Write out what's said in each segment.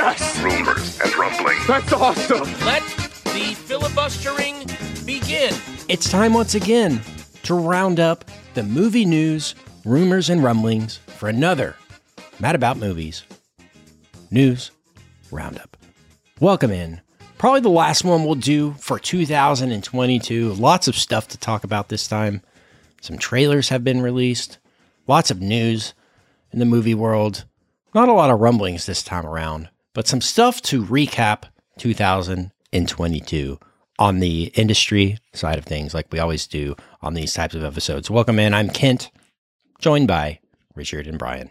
Yes! rumors, and rumblings. That's awesome! Let the filibustering begin. It's time once again to round up the movie news, rumors, and rumblings for another Mad About Movies News Roundup. Welcome in. Probably the last one we'll do for 2022. Lots of stuff to talk about this time. Some trailers have been released, lots of news in the movie world. Not a lot of rumblings this time around, but some stuff to recap 2022 on the industry side of things, like we always do on these types of episodes. Welcome in. I'm Kent, joined by Richard and Brian,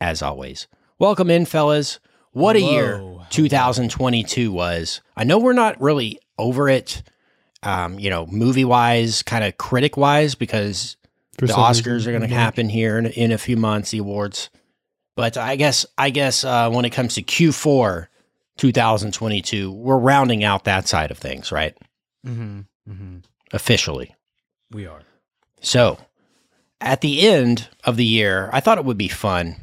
as always. Welcome in, fellas. What a year 2022 was. I know we're not really over it, um, you know, movie wise, kind of critic wise, because the Oscars reason, are going to happen here in, in a few months, the awards. But I guess, I guess uh, when it comes to Q4 2022, we're rounding out that side of things, right? Mm-hmm. Mm-hmm. Officially. We are. So, at the end of the year, I thought it would be fun,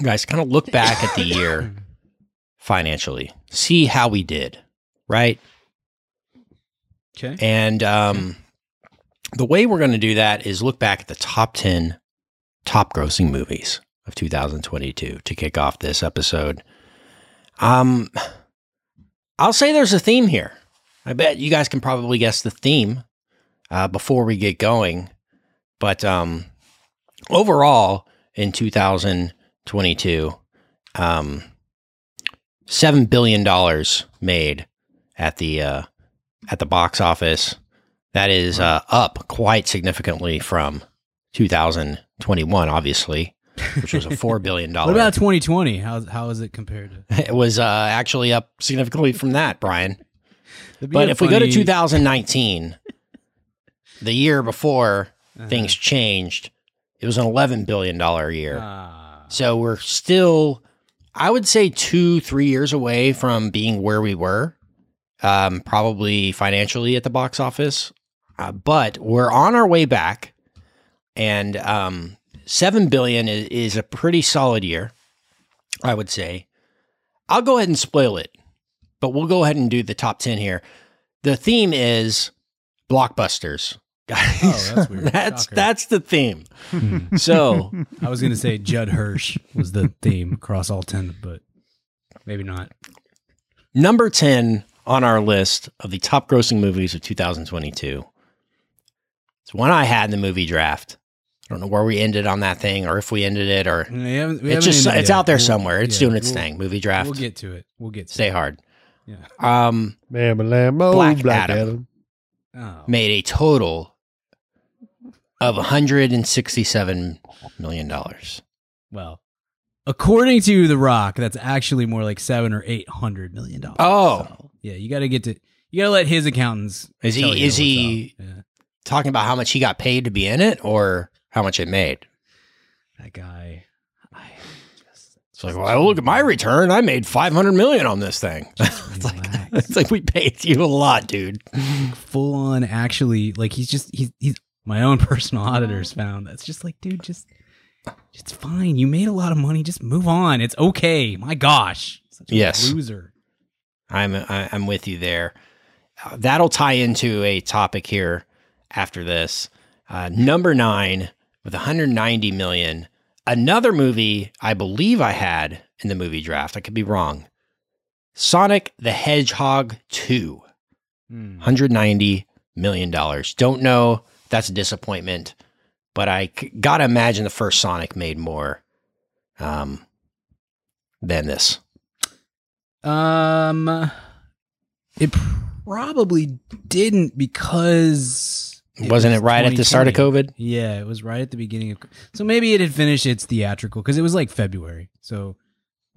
guys, kind of look back at the year financially, see how we did, right? Okay. And um, the way we're going to do that is look back at the top 10 top grossing movies of 2022 to kick off this episode. Um, I'll say there's a theme here. I bet you guys can probably guess the theme uh, before we get going. But um, overall, in 2022, um, seven billion dollars made at the uh, at the box office. That is uh, up quite significantly from 2021, obviously, which was a four billion dollar. What about 2020? How how is it compared to? it was uh, actually up significantly from that, Brian. But if we go to 2019, the year before Uh-huh. things changed, it was an 11 billion dollar year. Ah. So we're still, I would say, two, three years away from being where we were, um, probably financially at the box office. Uh, but we're on our way back, and um, seven billion is, is a pretty solid year, I would say. I'll go ahead and spoil it, but we'll go ahead and do the top ten here. The theme is blockbusters. Guys, Oh, that's weird. that's that's the theme. Hmm. So I was gonna say Judd Hirsch was the theme across all ten, but maybe not. Number 10 on our list of the top grossing movies of 2022. It's one I had in the movie draft. I don't know where we ended on that thing or if we ended it or We haven't- we it's haven't just it's yet. out there We'll- somewhere. It's yeah, doing its we'll- thing. Movie draft. We'll get to it. We'll get to Stay it. hard. Yeah. Um Lambo, Lambo, Black Black, Adam. Adam. Oh. made a total of 167 million dollars. Well, according to The Rock, that's actually more like seven or eight hundred million dollars. Oh. So, yeah. You got to get to. You got to let his accountants. Is he- you is he- Yeah. Talking about how much he got paid to be in it or how much it made. That guy. I just, It's like, well, look at my return. I made 500 million on this thing. it's like it's like we paid you a lot, dude. full on actually like he's just he's he's my own personal auditors found that's just like dude just it's fine you made a lot of money just move on it's okay my gosh such a Yes. loser I'm I'm with you there. Uh, that'll tie into a topic here after this. Uh, number nine with 190 million. Another movie I believe I had in the movie draft. I could be wrong. Sonic the Hedgehog 2. Hmm. 190 million dollars. Don't know. That's a disappointment, but I c- gotta imagine the first Sonic made more um, than this. um it probably didn't because Wasn't was it right at the start of 2020. COVID? yeah it was right at the beginning of so maybe it had finished its theatrical because it was like february so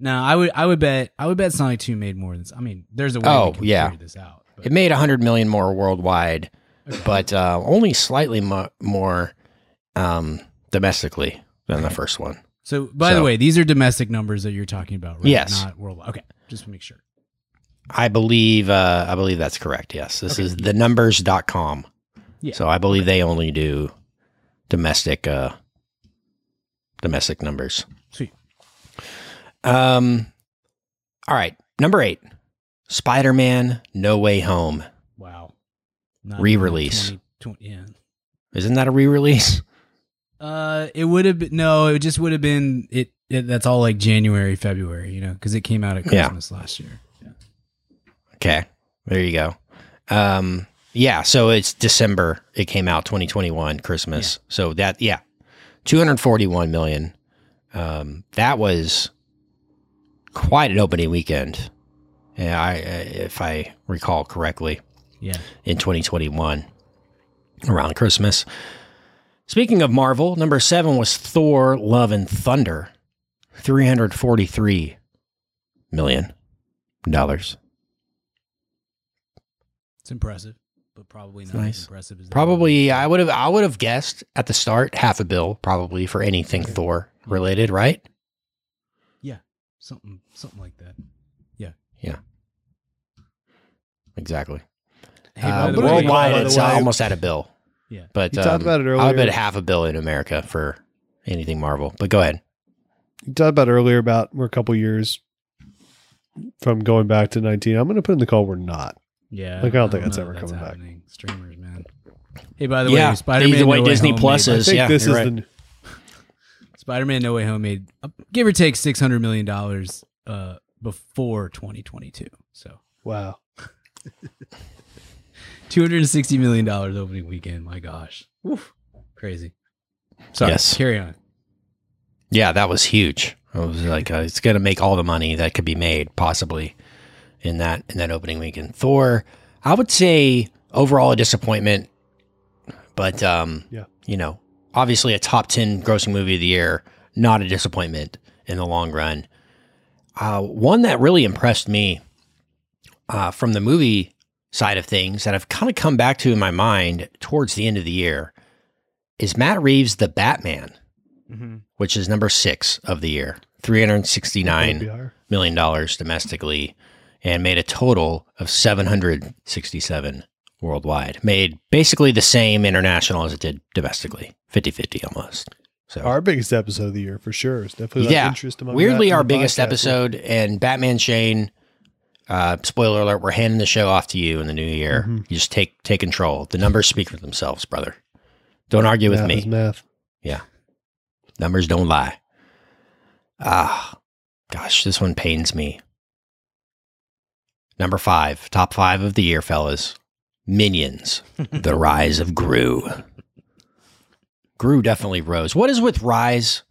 no i would i would bet i would bet sonic 2 made more than this i mean there's a way Oh, we can yeah. figure this out but- It made 100 million more worldwide, but uh, only slightly mo- more um, domestically than the first one. So, by the So- way, these are domestic numbers that you're talking about, right? Yes. Not worldwide. Okay. Just to make sure. I believe uh, I believe that's correct. Yes. This is the numbers.com. Yeah. So I believe they only do domestic uh domestic numbers. Sweet. Um All right, number eight, Spider Man No Way Home. Wow. 20 20 yeah. Isn't that a re release? Uh, it would have been no. It just would have been it, it. That's all like January, February, you know, because it came out at Yeah. Christmas last year. Yeah. Okay, there you go. Um, yeah, so it's December. It came out 2021 Christmas. So that yeah, 241 million. Um, that was quite an opening weekend. Yeah, I, if I recall correctly, Yeah. in 2021 around Christmas. Speaking of Marvel, number seven was Thor: Love and Thunder, 343 million dollars. It's impressive, but probably not Nice. as impressive as Probably, one. I would have, I would have guessed at the start half a bill, probably for anything Thor related, right? Yeah, something something like that. Yeah, yeah, exactly. Hey, Uh, by way- worldwide, by it's way- almost at a bill. Yeah. But You talked um, about it earlier. I bet half a bill in America for anything Marvel. But go ahead. You talked about earlier about we're a couple years from going back to 19. I'm going to put in the call we're not. Yeah, Like, I don't think know that's ever coming back. happening. Streamers, man. Hey, by the Yeah, way, Spider-Man the way No Way Disney Home Plus is- I think yeah, this is you're right. the Spider-Man No Way Home made uh, give or take six hundred million dollars uh, before 2022. So wow. 260 million dollars opening weekend. My gosh, Woof. crazy. Sorry, Yes. carry on. Yeah, that was huge. It was like uh, it's going to make all the money that could be made possibly in that in that opening weekend. Thor, I would say overall a disappointment, but um, Yeah. you know, obviously a top ten grossing movie of the year, not a disappointment in the long run. Uh, one that really impressed me uh, from the movie side of things that I've kind of come back to in my mind towards the end of the year is Matt Reeves' The Batman which is number six of the year, three hundred sixty nine million dollars domestically, and made a total of seven hundred sixty-seven worldwide. Made basically the same international as it did domestically, 50-50 almost. So Our biggest episode of the year for sure. It's definitely Yeah. interest among weirdly, our biggest podcast. episode and Batman Shane. Uh, spoiler alert: We're handing the show off to you in the new year. Mhm. You just take take control. The numbers speak for themselves, brother. Don't argue with me. is math. Yeah. Numbers don't lie. Ah, gosh, this one pains me. Number five, top five of the year, fellas. Minions, The Rise of Gru. Gru definitely rose. What is with Rise?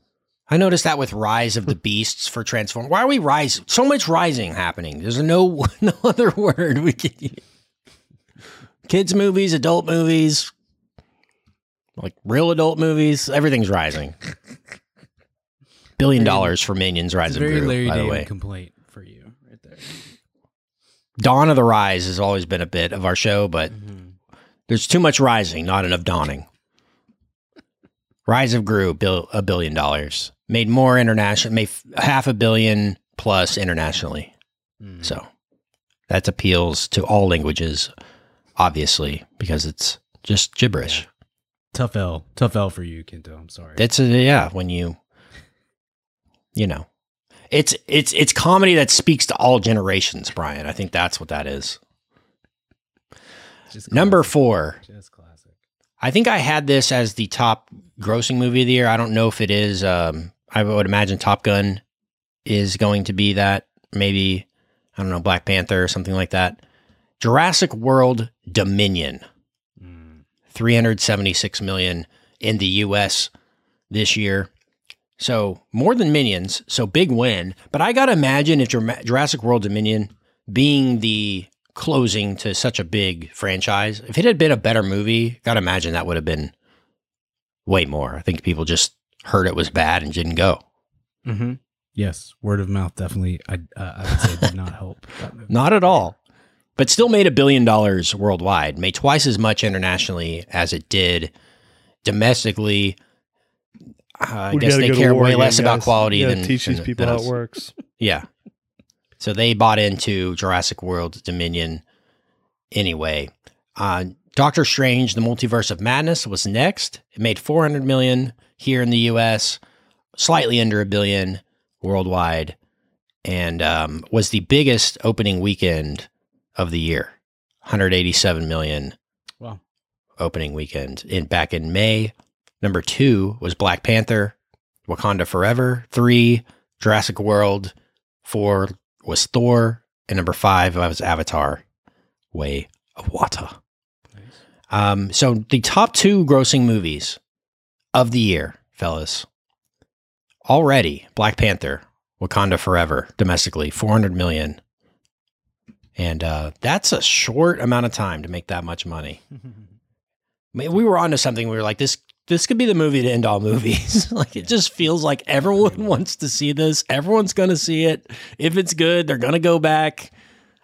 I noticed that with Rise of the Beasts for Transform. Why are we rise? So much rising happening. There's no no other word we can use. Kids movies, adult movies, like real adult movies. Everything's rising. Billion dollars for Minions: Rise of Gru. Larry By the David way, complaint for you right there. Dawn of the Rise has always been a bit of our show, but there's too much rising, not enough dawning. Rise of Gru, bill, a billion dollars, made more international, made f- half a billion plus internationally. Mhm. So that appeals to all languages, obviously, because it's just gibberish. tough L, tough L for you, Kinto. I'm sorry. That's a, yeah, when you, you know, it's it's it's comedy that speaks to all generations, Brian. I think that's what that is. Number four, just classic. I think I had this as the top grossing movie of the year. I don't know if it is. Um, I would imagine Top Gun is going to be that. Maybe I don't know Black Panther or something like that. Jurassic World Dominion, Mm. three hundred seventy-six million in the U.S. this year. So more than Minions. So big win. But I gotta imagine if Jurassic World Dominion being the closing to such a big franchise, if it had been a better movie, gotta imagine that would have been way more. I think people just heard it was bad and didn't go. Mm-hmm. Yes, word of mouth definitely. I uh, I would say did not help. That movie. Not at all. But still made a billion dollars worldwide, made twice as much internationally as it did domestically. Uh, I guess they care way again, less about quality than teach these than- people how it works. Yeah. So they bought into Jurassic World Dominion anyway. Uh, Doctor Strange: The Multiverse of Madness was next. It made 400 million here in the U.S., slightly under a billion worldwide. and um, was the biggest opening weekend of the year 187 million Wow. opening weekend in back in May. Number two was Black Panther, Wakanda Forever. Three, Jurassic World. Four was Thor, and number five was Avatar, Way of Water. Um, so the top two grossing movies of the year, fellas. Already, Black Panther, Wakanda Forever, domestically, 400 million. And uh, that's a short amount of time to make that much money. I mean, we were onto something. We were like, this this could be the movie to end all movies. like it just feels like everyone wants to see this. Everyone's gonna see it. If it's good, they're gonna go back.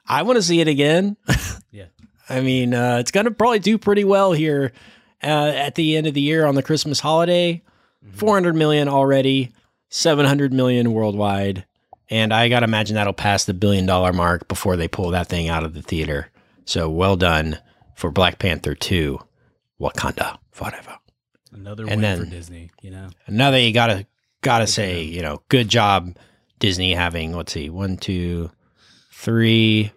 I want to see it again. Yeah. I mean, uh, it's gonna probably do pretty well here uh, at the end of the year on the Christmas holiday. Four hundred million already, seven hundred million worldwide, and I gotta imagine that'll pass the billion dollar mark before they pull that thing out of the theater. So well done for Black Panther two, Wakanda forever. Another And win then- for Disney, you know. Another you gotta gotta say, you know, good job Disney having let's see, one, two, three,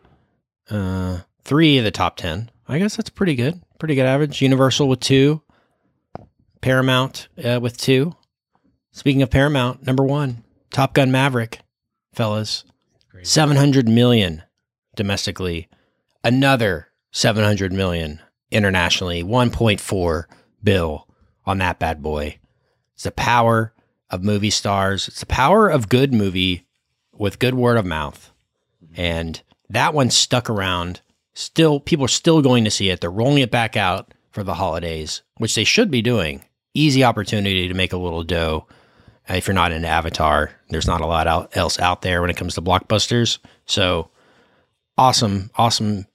uh, three of the top ten. I guess that's pretty good, pretty good average. Universal with two, Paramount uh, with two. Speaking of Paramount, number one, Top Gun Maverick, fellas, seven hundred million domestically, another seven hundred million internationally, one point four bill on that bad boy. It's the power of movie stars. It's the power of good movie with good word of mouth. And that one stuck around. Still, people are still going to see it. They're rolling it back out for the holidays, which they should be doing. Easy opportunity to make a little dough. Uh, If you're not into Avatar, there's not a lot else out there when it comes to blockbusters. So awesome, awesome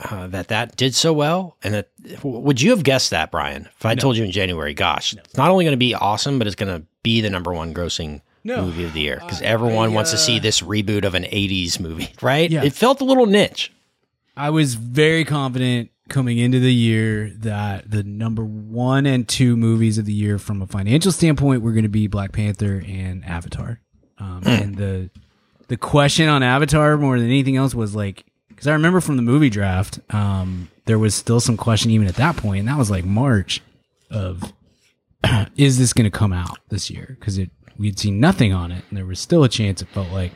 uh, that that did so well. And that would you have guessed that, Brian? If I told you in January, gosh, it's not only going to be awesome, but it's going to be the number one grossing No. movie of the year because I- everyone I, wants to uh, see this reboot of an '80s movie, right? Yeah. It felt a little niche. I was very confident coming into the year that the number one and two movies of the year from a financial standpoint were going to be Black Panther and Avatar. Um, and the the question on Avatar more than anything else was like, because I remember from the movie draft, um, there was still some question even at that point, and that was like March of is this going to come out this year? Because it we had seen nothing on it, and there was still a chance it felt like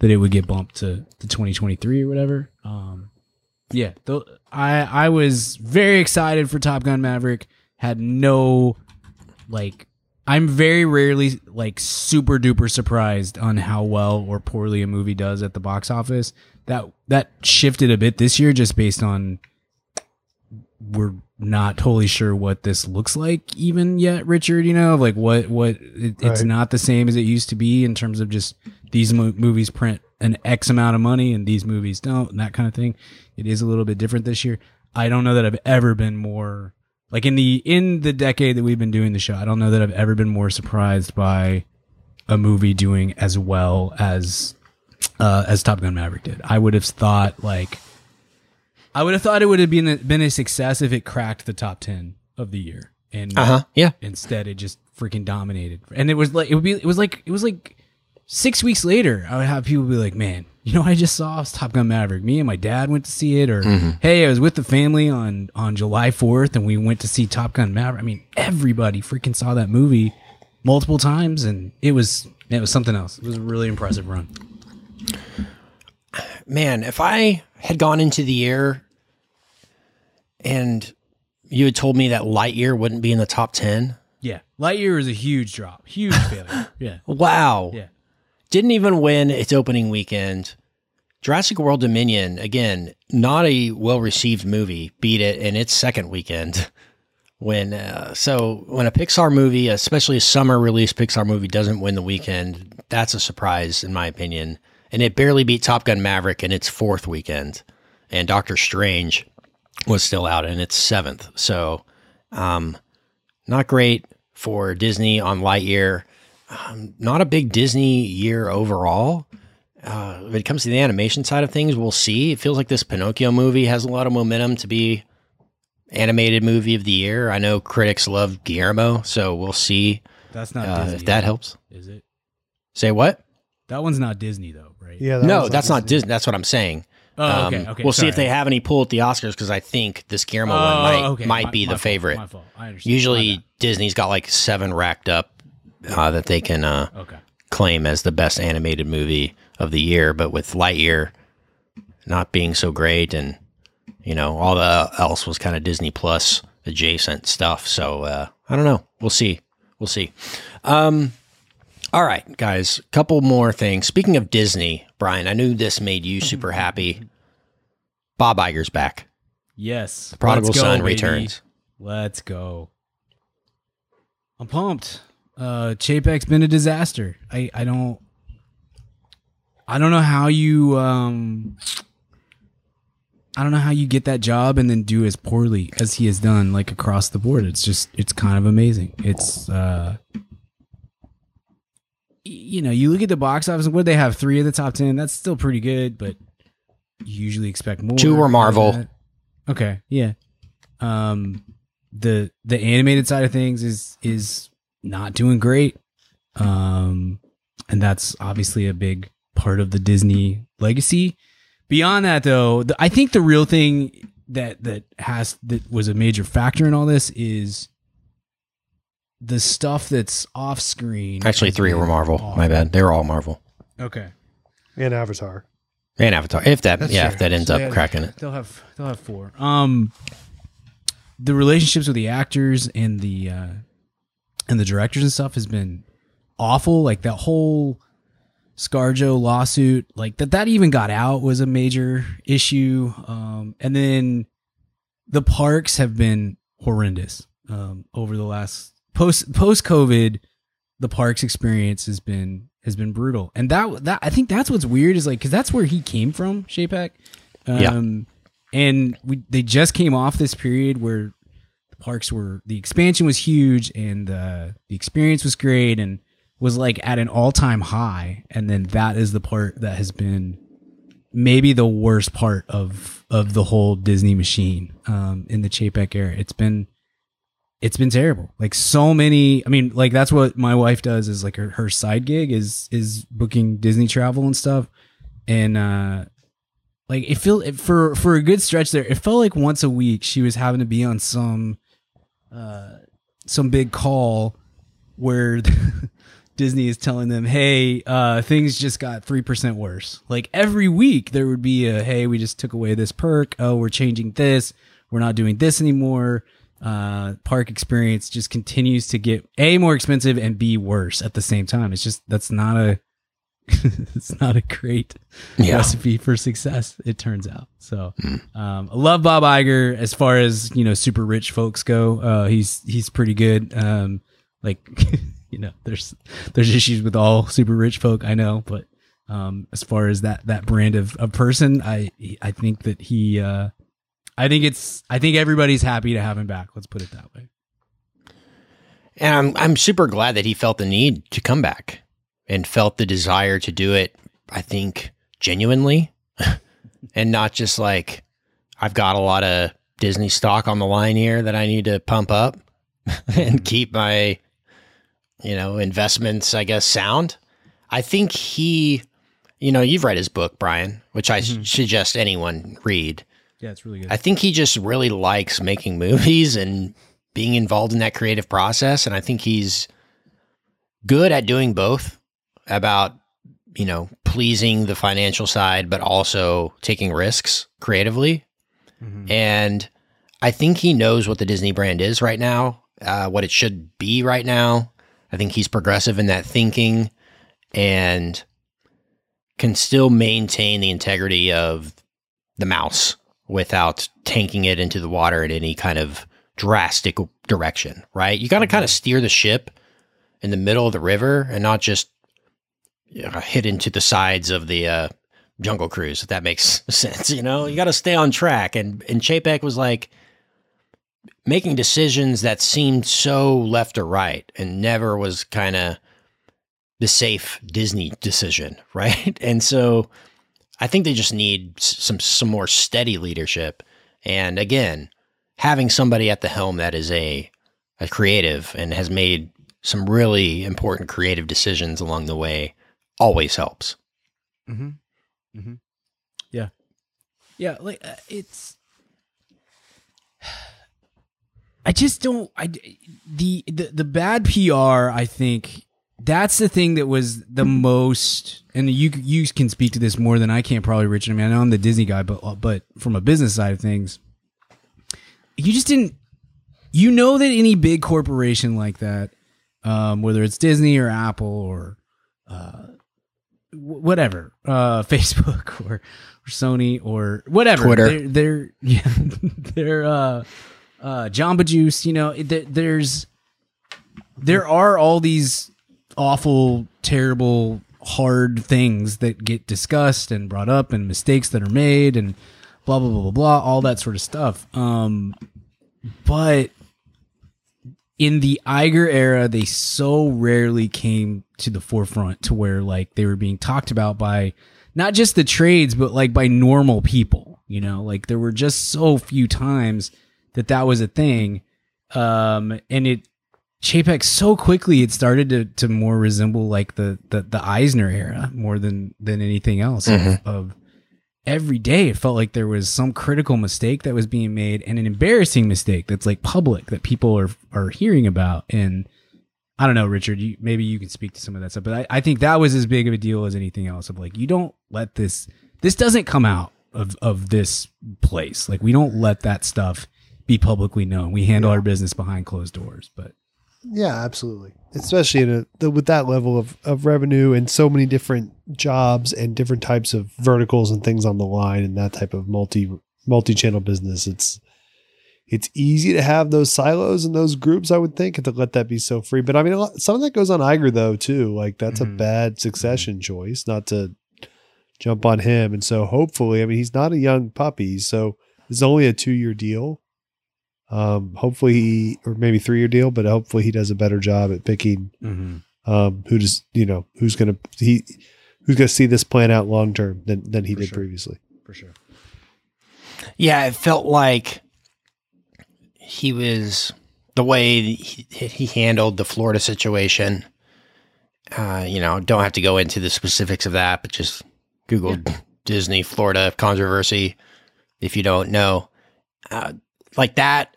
that it would get bumped to, to 2023 or whatever. Um, yeah, th- I I was very excited for Top Gun Maverick. Had no like I'm very rarely like super duper surprised on how well or poorly a movie does at the box office. That that shifted a bit this year just based on we're not totally sure what this looks like even yet, Richard, you know, like what what it, it's not the same as it used to be in terms of just these mo- movies print an X amount of money and these movies don't and that kind of thing. It is a little bit different this year. I don't know that I've ever been more like in the in the decade that we've been doing the show. I don't know that I've ever been more surprised by a movie doing as well as uh, as Top Gun Maverick did. I would have thought like I would have thought it would have been a, been a success if it cracked the top ten of the year, and Uh huh. Yeah. instead it just freaking dominated. And it was like it would be it was like it was like six weeks later. I would have people be like, "Man, you know, I just saw Top Gun Maverick. Me and my dad went to see it, or hey, I was with the family on on July Fourth, and we went to see Top Gun Maverick. I mean, everybody freaking saw that movie multiple times, and it was it was something else. It was a really impressive run. Man, if I had gone into the year and you had told me that Lightyear wouldn't be in the top 10, Yeah, Lightyear is a huge drop, huge failure. Yeah, wow. yeah. Didn't even win its opening weekend. Jurassic World Dominion, again, not a well received movie, beat it in its second weekend. When uh, so when a Pixar movie, especially a summer release Pixar movie, doesn't win the weekend, that's a surprise in my opinion. And it barely beat Top Gun Maverick in its fourth weekend, and Doctor Strange was still out in its seventh. So, um, not great for Disney on Lightyear. Um, not a big Disney year overall. Uh, when it comes to the animation side of things, we'll see. It feels like this Pinocchio movie has a lot of momentum to be animated movie of the year. I know critics love Guillermo, so we'll see That's not uh, Disney, if that helps. is it? Say what? That one's not Disney though, right? Yeah, that no, that's not Disney. That's what I'm saying. Oh, okay. Um, Okay. we'll see if they have any pull at the Oscars because I think this Guillermo Oh, one might okay. might My- be my the fault, favorite. My fault. I understand. My Usually Disney's got like seven racked up uh, that they can uh, okay. claim as the best animated movie of the year, but with Lightyear not being so great and you know all the else was kind of Disney Plus adjacent stuff. So uh, I don't know. We'll see. We'll see. Um, all right, guys. Couple more things. Speaking of Disney, Brian, I knew this made you super happy. Bob Iger's back. Yes. Prodigal Let's go, Son baby. returns. Let's go. I'm pumped. Uh Chapek's been a disaster. I I don't I don't know how you um I don't know how you get that job and then do as poorly as he has done like across the board. It's just it's kind of amazing. It's uh you know, you look at the box office, what they have? Three of the top ten. That's still pretty good, but you usually expect more. Two were Marvel. Okay, yeah. Um, the the animated side of things is is not doing great. Um, and that's obviously a big part of the Disney legacy. Beyond that, though, the, I think the real thing that that has that was a major factor in all this is the stuff that's off screen. Actually, three were Marvel. awful. My bad. They were all Marvel Okay. and Avatar. and Avatar. If that, That's yeah, true. if that ends So up had- cracking it. They'll have they'll have four. Um, the relationships with the actors and the uh, and the directors and stuff has been awful. Like that whole ScarJo lawsuit, like that that even got out was a major issue. Um, and then the parks have been horrendous um, over the last post post COVID. The parks experience has been has been brutal, and that that I think that's what's weird is like because that's where he came from, Chapek. Yeah. Um, and we they just came off this period where the parks were the expansion was huge and uh, the experience was great and was like at an all time high, and then that is the part that has been maybe the worst part of of the whole Disney machine um, in the Chapek era. It's been it's been terrible. Like so many. I mean, like that's what my wife does. Is like her, her side gig is is booking Disney travel and stuff. And uh like it feel it, for for a good stretch there. It felt like once a week she was having to be on some uh some big call where Disney is telling them, "Hey, uh, things just got three percent worse." Like every week, there would be a, "Hey, we just took away this perk. Oh, we're changing this. We're not doing this anymore." Uh, park experience just continues to get a more expensive and b worse at the same time. It's just that's not a it's not a great Yeah. recipe for success. It turns out. So, um, I love Bob Iger as far as you know, super rich folks go. Uh, he's he's pretty good. Um, like you know, there's there's issues with all super rich folk. I know, but um, as far as that that brand of, of person, I I think that he. Uh, I think it's. I think everybody's happy to have him back. Let's put it that way. And I'm I'm super glad that he felt the need to come back and felt the desire to do it. I think genuinely, and not just like I've got a lot of Disney stock on the line here that I need to pump up and mm-hmm. keep my you know investments, I guess, sound. I think he, you know, you've read his book, Brian, which I s- suggest anyone read. Yeah, it's really good. I think he just really likes making movies and being involved in that creative process. And I think he's good at doing both about, you know, pleasing the financial side, but also taking risks creatively. Mhm. And I think he knows what the Disney brand is right now, uh, what it should be right now. I think he's progressive in that thinking and can still maintain the integrity of the mouse without tanking it into the water in any kind of drastic direction, right? You got to kind of steer the ship in the middle of the river and not just you know, hit into the sides of the uh, Jungle Cruise, if that makes sense. You know, you got to stay on track. And and Chapek was like making decisions that seemed so left or right, and never was kind of the safe Disney decision, right? And so I think they just need some some more steady leadership. And again, having somebody at the helm that is a a creative and has made some really important creative decisions along the way, always helps. Mm-hmm. Mm-hmm. Yeah. Yeah. Like uh, it's. I just don't. I the the the bad PR. I think that's the thing that was the most. And you you can speak to this more than I can, probably, Richard. I mean, I know I'm the Disney guy, but uh, but from a business side of things, you just didn't. You know that any big corporation like that, um, whether it's Disney or Apple or uh, whatever, uh, Facebook or, or Sony or whatever, Twitter. They're, they're yeah, they're uh, uh, Jamba Juice. You know, there, there's there are all these awful, terrible, hard things that get discussed and brought up, and mistakes that are made, and blah blah blah blah blah, all that sort of stuff. Um, but in the Iger era, they so rarely came to the forefront to where like they were being talked about by not just the trades, but like by normal people. You know, like there were just so few times that that was a thing, um, and it Chapek so quickly it started to to more resemble like the the, the Eisner era more than than anything else Mhm. of, of every day it felt like there was some critical mistake that was being made and an embarrassing mistake that's like public that people are are hearing about and I don't know, Richard. You, maybe you can speak to some of that stuff, but I, I think that was as big of a deal as anything else. Of like, you don't let this. This doesn't come out of of this place. Like, we don't let that stuff be publicly known. We handle our business behind closed doors. But Yeah, absolutely. Especially in a, the, with that level of, of revenue and so many different jobs and different types of verticals and things on the line and that type of multi multi channel business, it's it's easy to have those silos and those groups. I would think and to let that be so free. But I mean, a lot, some of that goes on Iger though too. Like that's Mhm. a bad succession choice, not to jump on him. And so hopefully, I mean, he's not a young puppy, so it's only a two year deal. Um, hopefully, he, or maybe three year deal, but hopefully he does a better job at picking um, who just you know who's gonna he who's gonna see this plan out long term than than he For did sure. previously. for sure, Yeah, it felt like he was the way he, he handled the Florida situation. Uh, you know, don't have to go into the specifics of that, but just Google Disney Florida controversy if you don't know. Uh, like that,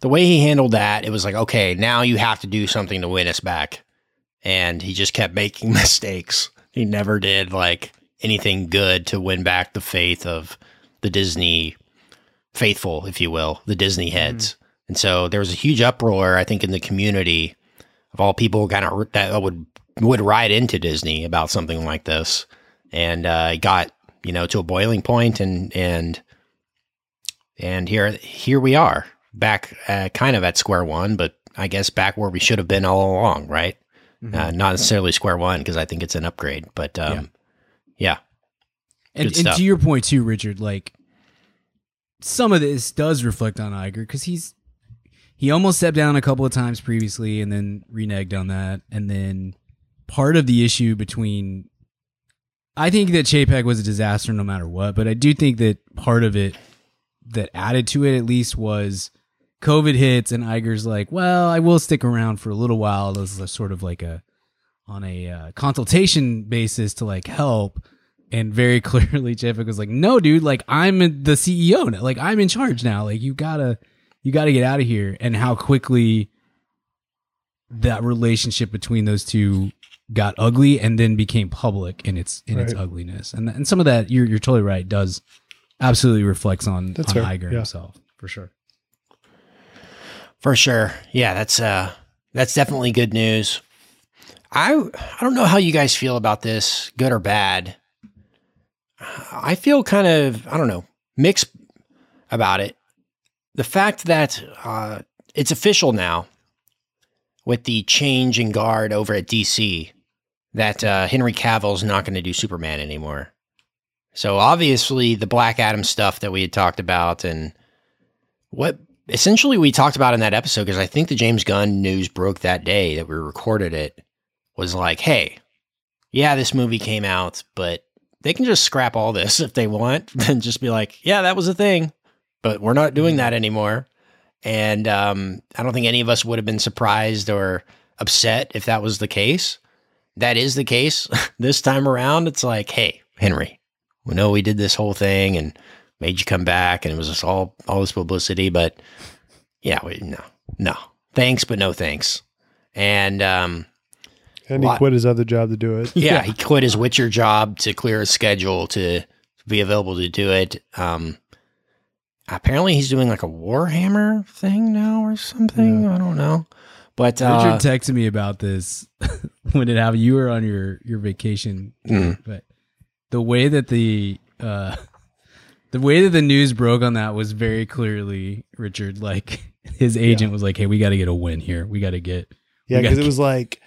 the way he handled that, it was like, okay, now you have to do something to win us back. And he just kept making mistakes. He never did like anything good to win back the faith of the Disney faithful, if you will, the Disney heads. And so there was a huge uproar, I think, in the community of all people kind of that would would ride into Disney about something like this, and uh, it got you know to a boiling point, and and and here here we are back, uh, kind of at square one, but I guess back where we should have been all along, right? Uh, not necessarily square one because I think it's an upgrade, but um, yeah. and, and to your point too, Richard. Like some of this does reflect on Iger because he's he almost stepped down a couple of times previously and then reneged on that. And then part of the issue between I think that Chapek was a disaster no matter what, but I do think that part of it that added to it at least was COVID hits and Iger's like, well, I will stick around for a little while. This is a sort of like a on a uh, consultation basis to like help. And very clearly, Chapek was like, "No, dude, like I'm the CEO now. Like I'm in charge now. Like you gotta, you gotta get out of here." And how quickly that relationship between those two got ugly and then became public in its in its ugliness. And and some of that, you're you're totally right, does absolutely reflects on That's on Iger yeah. himself for sure. For sure. Yeah, that's uh that's definitely good news. I I don't know how you guys feel about this, good or bad. I feel kind of, I don't know, mixed about it. The fact that uh it's official now with the change in guard over at DC that uh Henry Cavill's not going to do Superman anymore. So obviously the Black Adam stuff that we had talked about and what essentially we talked about in that episode because I think the James Gunn news broke that day that we recorded it was like, hey, yeah, this movie came out, but they can just scrap all this if they want and just be like, yeah, that was a thing, but we're not doing that anymore. And um, I don't think any of us would have been surprised or upset if that was the case. that is the case this time around, it's like, hey, Henry, we know we did this whole thing and made you come back, and it was just all all this publicity, but yeah, we, no, no, thanks, but no thanks. And um, And he Lot- quit his other job to do it. yeah, he quit his Witcher job to clear his schedule to be available to do it. Um, apparently, he's doing like a Warhammer thing now or something. I don't know, but uh, Richard texted me about this when it happened. You were on your your vacation, Mm. but the way that the uh, the way that the news broke on that was very clearly Richard. Like his agent was like, "Hey, we got to get a win here. We got to get." Yeah, because it was like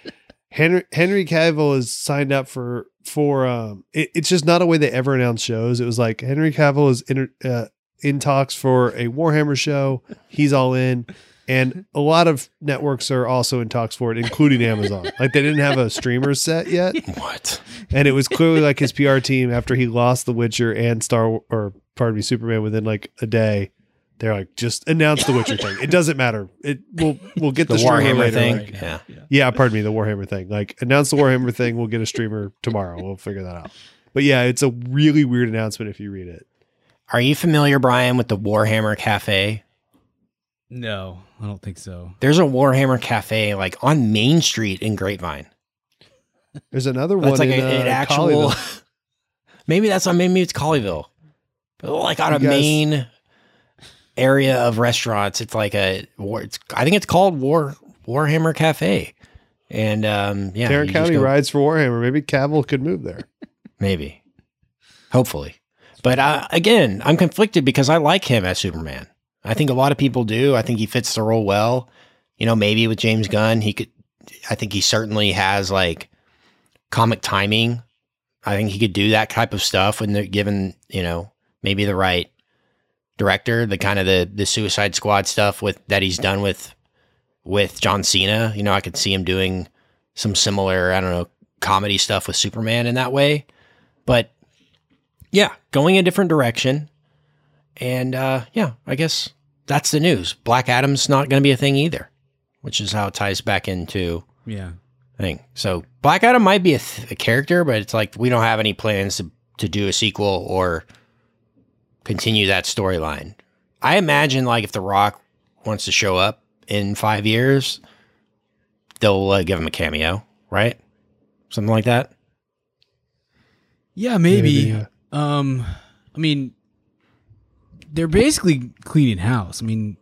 Henry Henry Cavill is signed up for for um. It, it's just not a way they ever announce shows. It was like Henry Cavill is in uh, in talks for a Warhammer show. He's all in, and a lot of networks are also in talks for it, including Amazon. Like they didn't have a streamer set yet, what? and it was clearly like his PR team after he lost The Witcher and Star or pardon me Superman within like a day. They're like, just announce the Witcher thing. It doesn't matter. It we'll we'll get The the, Warhammer later. thing, Like, yeah. yeah, pardon me, the Warhammer thing. Like announce the Warhammer thing, we'll get a streamer tomorrow. We'll figure that out. But yeah, it's a really weird announcement if you read it. Are you familiar, Brian, with the Warhammer Cafe? No, I don't think so. There's a Warhammer Cafe like on Main Street in Grapevine. There's another That's one like in a- an uh, actual. Maybe that's on. Maybe it's Colleyville, but like on You a guys- main area of restaurants. It's like a. war- It's, I think it's called War Warhammer Cafe, and um, yeah, Tarrant County go- rides for Warhammer. Maybe Cavill could move there. maybe, hopefully. But uh, again, I'm conflicted because I like him as Superman. I think a lot of people do. I think he fits the role well. You know, maybe with James Gunn, he could. I think he certainly has like comic timing. I think he could do that type of stuff when they're given, you know, maybe the right director, the kind of the the Suicide Squad stuff with that he's done with with John Cena. You know, I could see him doing some similar, I don't know, comedy stuff with Superman in that way. But yeah, going a different direction. And uh, yeah, I guess that's the news. Black Adam's not going to be a thing either, which is how it ties back into Yeah, thing. So Black Adam might be a, th- a character, but it's like we don't have any plans to, to do a sequel or continue that storyline. I imagine like if The Rock wants to show up in five years, they'll uh, give him a cameo, right? Something like that. yeah, maybe. Maybe, yeah. Um, I mean, they're basically cleaning house. I mean,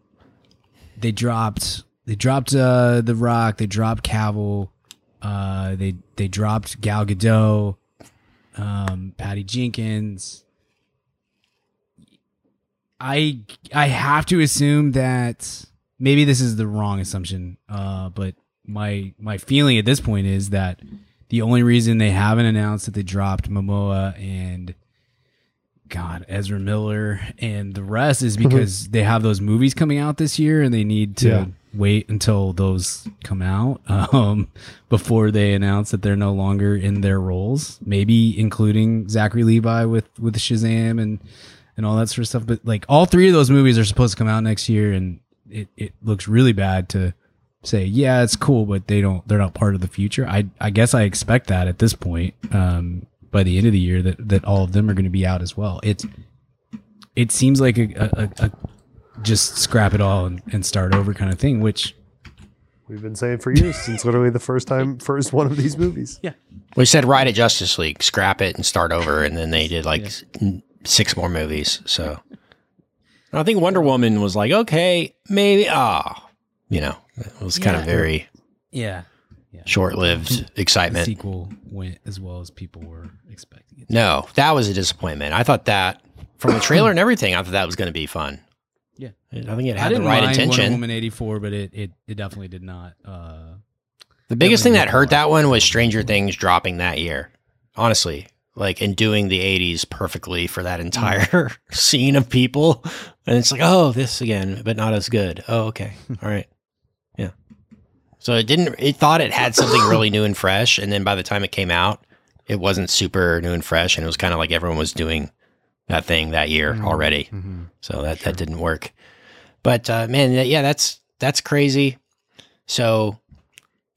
they dropped they dropped uh the Rock, they dropped Cavill, uh they they dropped Gal Gadot, um, Patty Jenkins. I I have to assume that maybe this is the wrong assumption, uh, but my my feeling at this point is that the only reason they haven't announced that they dropped Momoa and God, Ezra Miller and the rest is because they have those movies coming out this year and they need to Yeah. wait until those come out um, before they announce that they're no longer in their roles. Maybe including Zachary Levi with with Shazam and and all that sort of stuff. But like all three of those movies are supposed to come out next year, and it, it looks really bad to say yeah it's cool, but they don't they're not part of the future. I I guess I expect that at this point. Um, by the end of the year that that all of them are going to be out as well. It's it seems like a, a, a, a just scrap it all and, and start over kind of thing, which We've been saying for years since literally the first time, first one of these movies. Yeah, we said right at Justice League, scrap it and start over, and then they did like s- six more movies. So I think Wonder Woman was like, okay, maybe. Ah, you know, it was kind of very yeah, short-lived the excitement. sequel went as well as people were expecting it. No, that was a disappointment. I thought that from the trailer and everything, I thought that was going to be fun. Yeah. I think it had the didn't right mind Wonder intention. Woman eighty four, but it, it it definitely did not. Uh, The biggest thing that hurt that one was Stranger Things dropping that year. Honestly, like and doing the 80s perfectly for that entire scene of people. And it's like, oh, this again, but not as good. Oh, okay. All right. So it didn't, it thought it had something really new and fresh. And then by the time it came out, it wasn't super new and fresh. And it was kind of like everyone was doing that thing that year already. So that, that didn't work. But uh, man, yeah, that's that's crazy. So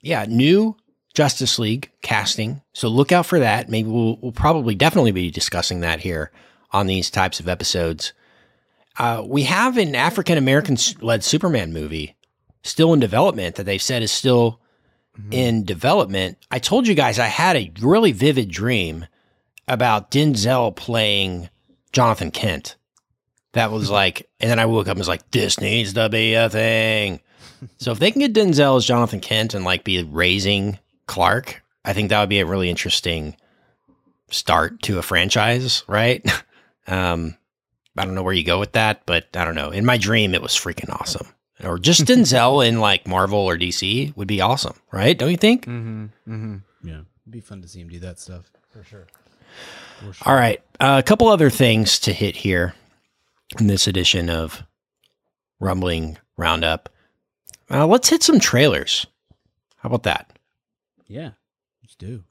yeah, new Justice League casting. So look out for that. Maybe we'll, we'll probably definitely be discussing that here on these types of episodes. Uh, we have an African American led Superman movie still in development that they've said is still in development. I told you guys I had a really vivid dream about Denzel playing Jonathan Kent. That was like, and then I woke up and was like, this needs to be a thing. so if they can get Denzel as Jonathan Kent and like be raising Clark, I think that would be a really interesting start to a franchise, right? um, I don't know where you go with that, but I don't know. In my dream, it was freaking awesome. Or just Denzel in like Marvel or DC would be awesome, right? Don't you think? Mm-hmm. Mm-hmm. Yeah, it'd be fun to see him do that stuff for sure. For sure. All right, uh, a couple other things to hit here in this edition of Rumbling Roundup. Uh, let's hit some trailers. How about that? Yeah, let's do.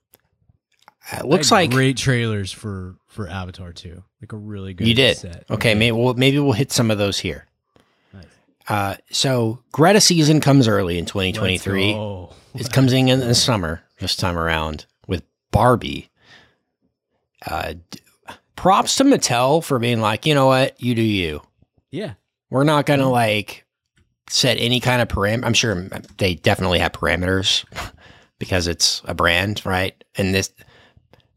Uh, it looks like great trailers for for Avatar 2. Like a really good you did. set. Okay, maybe we'll maybe we'll hit some of those here. Uh, so Greta season comes early in 2023. It comes in in the summer this time around with Barbie. Uh, props to Mattel for being like, you know what, you do you. Yeah. We're not gonna like set any kind of param. I'm sure they definitely have parameters because it's a brand, right? And this,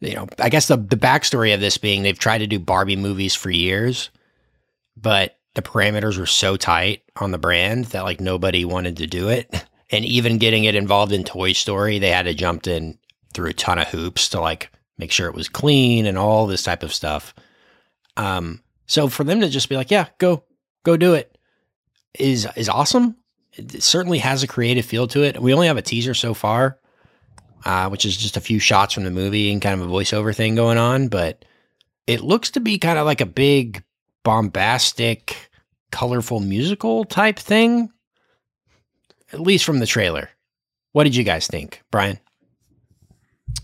you know, I guess the the backstory of this being they've tried to do Barbie movies for years, but the parameters were so tight on the brand that like nobody wanted to do it. And even getting it involved in Toy Story, they had to jump in through a ton of hoops to like make sure it was clean and all this type of stuff. Um, so for them to just be like, yeah, go, go do it is, is awesome. It certainly has a creative feel to it. We only have a teaser so far, uh, which is just a few shots from the movie and kind of a voiceover thing going on, but it looks to be kind of like a big bombastic, colorful musical type thing, at least from the trailer. What did you guys think, Brian?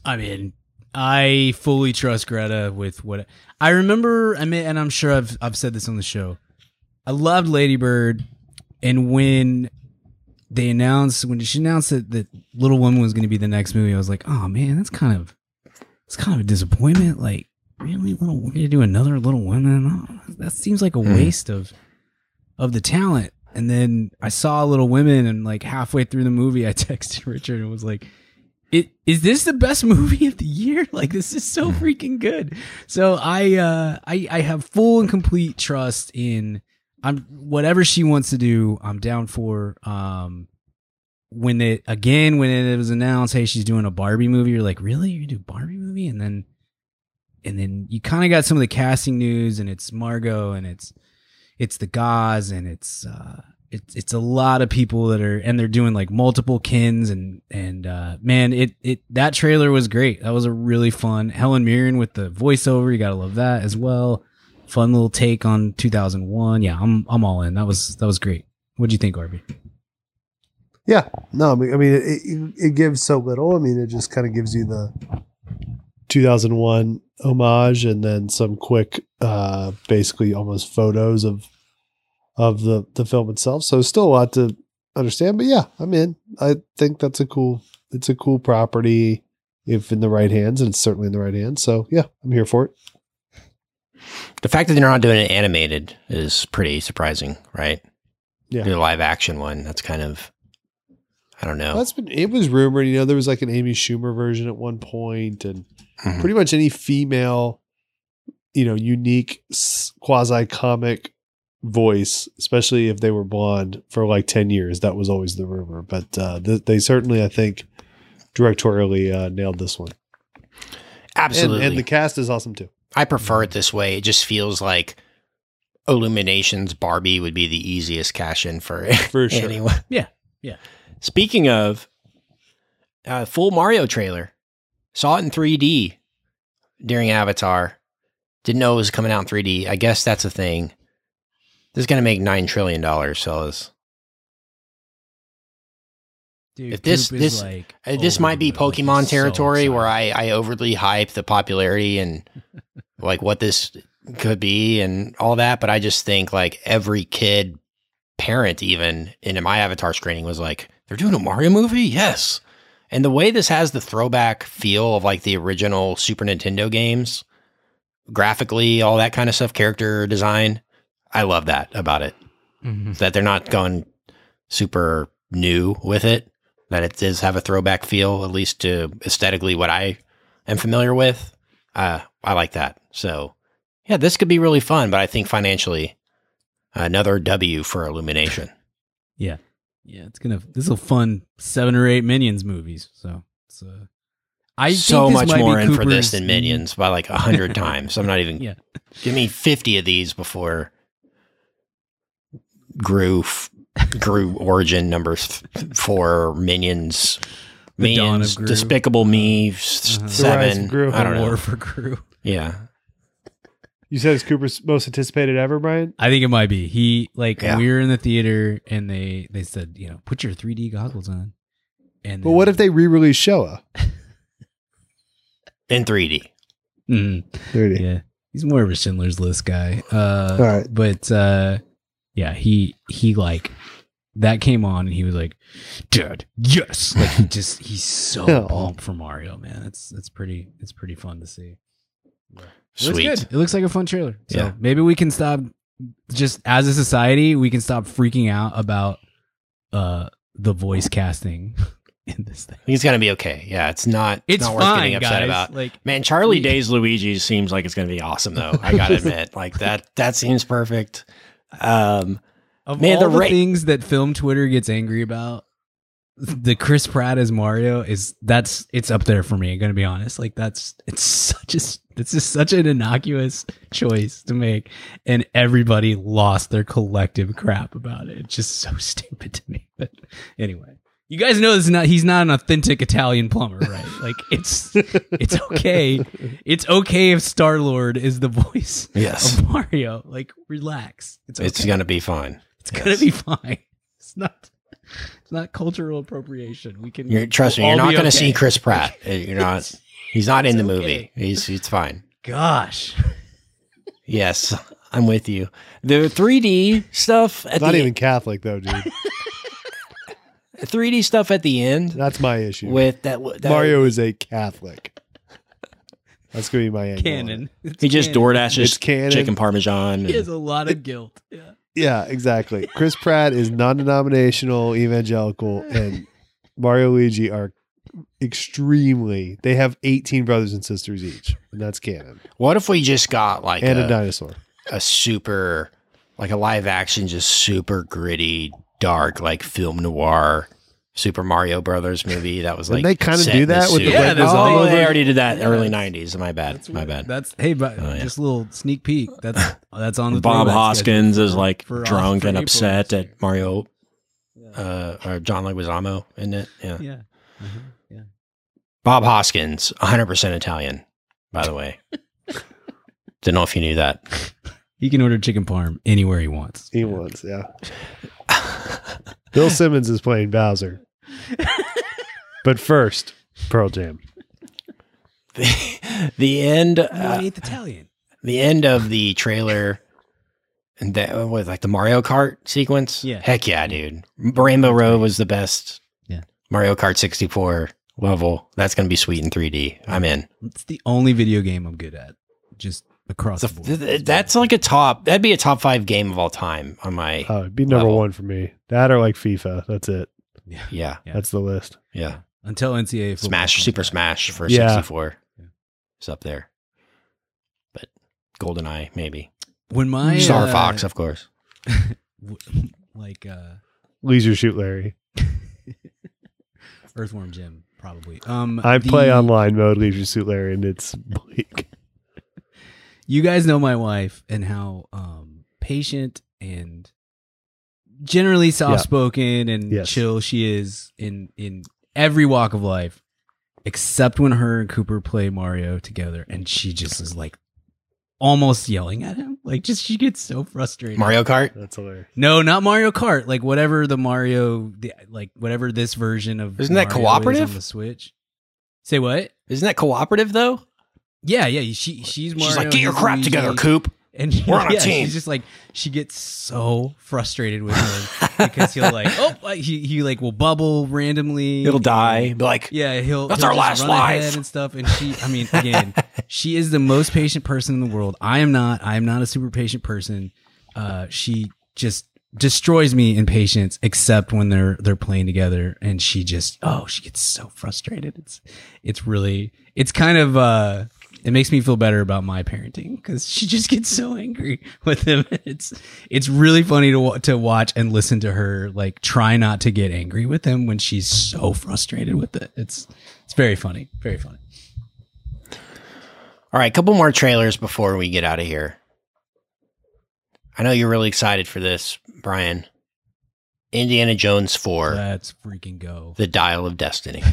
I mean, I fully trust Greta with what I remember. I mean, and I'm sure I've I've said this on the show. I loved Lady Bird, and when they announced when she announced that that Little Women was going to be the next movie, I was like, oh man, that's kind of it's kind of a disappointment. Like, really, little we're going to do another Little Women? Oh, that seems like a Hmm. waste of of the talent. And then I saw Little Women, and like halfway through the movie, I texted Richard and was like, it, is this the best movie of the year? Like this is so freaking good. So I uh I I have full and complete trust in I'm whatever she wants to do, I'm down for. Um when it again when it was announced, hey, she's doing a Barbie movie, you're like, really? You're gonna do a Barbie movie? And then and then you kind of got some of the casting news and it's Margot and it's it's the gauze and it's uh it's it's a lot of people that are and they're doing like multiple Kens and and uh man it it that trailer was great. That was a really fun helen mirren with the voiceover. You gotta love that as well. Fun little take on 2001 yeah i'm i'm all in. That was that was great. What do you think arby? Yeah, no, I mean, it, it gives so little. I mean, it just kind of gives you the 2001 homage, and then some quick, uh, basically almost photos of of the the film itself. So still a lot to understand, but yeah, I'm in. I think that's a cool. It's a cool property if in the right hands, and it's certainly in the right hands. So yeah, I'm here for it. The fact that they're not doing it animated is pretty surprising, right? Yeah. The live action one. That's kind of, I don't know. That's been. It was rumored. You know, there was like an Amy Schumer version at one point, and Mhm. pretty much any female, you know, unique quasi comic voice, especially if they were blonde for like 10 years. That was always the rumor. But uh, th- they certainly, I think, directorially uh, nailed this one. And, Absolutely. and the cast is awesome too. I prefer it this way. It just feels like Illuminations Barbie would be the easiest cash in for For sure. anyone. Yeah, yeah. Speaking of uh, full Mario trailer, saw it in 3D during Avatar. Didn't know it was coming out in 3D. I guess that's a thing. This is going to make $9 trillion, fellas. Dude, If this- this- like Uh, This might be the moon. Like, he's Pokemon so territory where. I, I overly hype the popularity and like what this could be and all that. But I just think like every kid, parent, even in my avatar screening was like, they're doing a Mario movie? Yes. And the way this has the throwback feel of like the original Super Nintendo games, graphically, all that kind of stuff, character design, I love that about it. Mhm. That they're not going super new with it, that it does have a throwback feel, at least to aesthetically what I am familiar with. Uh, I like that. So, yeah, this could be really fun, but I think financially, another W for Illumination. Yeah, yeah. It's gonna. This will fund seven or eight Minions movies. So it's. Uh, I so think this much might be more in for this than Minions by like a hundred times. I'm not even. Yeah. Give me fifty of these before Gru f- Gru Origin number th- four Minions. The Dawn of Minions, Gru. Despicable Me. The Rise seven. of Gru. I don't War know. for Gru. Yeah, You said it's Cooper's most anticipated ever, Brian? I think it might be. He like Yeah. we were in the theater and they they said you know put your 3D goggles on. And But what if they re-release Shoah? in 3D. Mm, 30. yeah, he's more of a Schindler's List guy. Uh, All right. but uh, yeah, he he like that came on and he was like, "Dude, yes!" Like he just he's so Oh. pumped for Mario, man. It's it's pretty it's pretty fun to see. It looks Sweet. good. It looks like a fun trailer. So Yeah. maybe we can stop just as a society, we can stop freaking out about uh the voice casting in this thing. I think it's gonna be okay. Yeah, it's not. It's not worth fine, getting upset guys. about. Like Man, Charlie We- Days Luigi seems like it's going to be awesome, though. I gotta admit, like that. That seems perfect. Um, of Man, all the the, things that film Twitter gets angry about, the Chris Pratt as Mario is that's it's up there for me. I'm gonna be honest. Like that's it's such a it's just such an innocuous choice to make, and everybody lost their collective crap about it. It's just so stupid to me. But anyway, you guys know this is not he's not an authentic Italian plumber, right? Like it's it's okay. It's okay if Star Lord is the voice yes, of Mario. Like relax. It's okay. it's gonna be fine. It's gonna be fine. It's not. It's not cultural appropriation. We can. You're, trust me, we'll you're not going to okay. see Chris Pratt. Uh, You're not. He's not in the It's movie. okay. He's it's fine. Gosh. Yes, I'm with you. The 3D stuff at Not the even Catholic though, dude. 3D stuff at the end That's my issue. with that, that Mario is a Catholic. That's gonna be my angle. Canon. He just canon. DoorDashes It's canon. chicken parmesan. He has a lot of guilt. Yeah. Yeah, exactly. Chris Pratt is non-denominational evangelical, and Mario Luigi are extremely. They have eighteen brothers and sisters each, and that's canon. What if we just got like and a a, dinosaur. a super, like a live action, just super gritty, dark, like film noir Super Mario Brothers movie that was Didn't like they kinda do that with the suit. Yeah, red oh, they already did that Yeah. early '90s. My bad. That's my weird. bad. That's hey, but Oh, yeah. just a little sneak peek. That's that's on the Bob Hoskins is like for- drunk for and April upset next at Mario, uh, or John Leguizamo, isn't it? Yeah. Yeah. Uh-huh. Yeah. Bob Hoskins, 100% Italian, by the way. Didn't know if you knew that. He can order chicken parm anywhere he wants. He wants, yeah. Bill Simmons is playing Bowser, but first, Pearl Jam. the, the end, uh, I ate Italian. the end of the trailer, and that was like the Mario Kart sequence. Yeah. Heck yeah, dude. Rainbow Road was the best. Yeah. Mario Kart 64 level. That's going to be sweet in 3D. I'm in. It's the only video game I'm good at. Just across So the board. th- th- that's like a top. That'd be a top five game of all time on my. Oh, it'd be number Level. one for me. That or like FIFA. That's it. yeah. yeah, Yeah. That's the list. yeah. Until NCAA football Smash, comes Super back. Smash for Yeah. 64. Yeah. It's up there. But GoldenEye, maybe. When my Star uh, Fox, of course. like uh Leisure Suit Larry. Earthworm Jim, probably. Um, I play online mode Leisure Suit Larry, and it's bleak. You guys know my wife and how um patient and generally soft spoken and Yes. chill she is in in every walk of life, except when her and Cooper play Mario together, and she just is like almost yelling at him. Like, just she gets so frustrated. Mario Kart. That's hilarious. No, not Mario Kart. Like whatever the Mario, the, like whatever this version of Isn't that Mario is cooperative? on the Switch? Say what? Isn't that cooperative though? Yeah, yeah. She she's Mario. She's like, get your crap Luigi." together, Coop. And We're on a yeah, team. she's just like she gets so frustrated with him because he'll like oh he he like will bubble randomly. It'll die. Be like, Yeah, he'll That's he'll our last life. and stuff. And she, I mean, again, she is the most patient person in the world. I am not. I am not a super patient person. Uh, she just destroys me in patience, except when they're they're playing together, and she just oh, she gets so frustrated. It's it's really it's kind of uh it makes me feel better about my parenting because she just gets so angry with him. It's it's really funny to to watch and listen to her like try not to get angry with him when she's so frustrated with it. It's it's very funny, very funny. all right, a couple more trailers before we get out of here. I know you're really excited for this, Brian. Indiana Jones 4, Let's freaking go. The Dial of Destiny.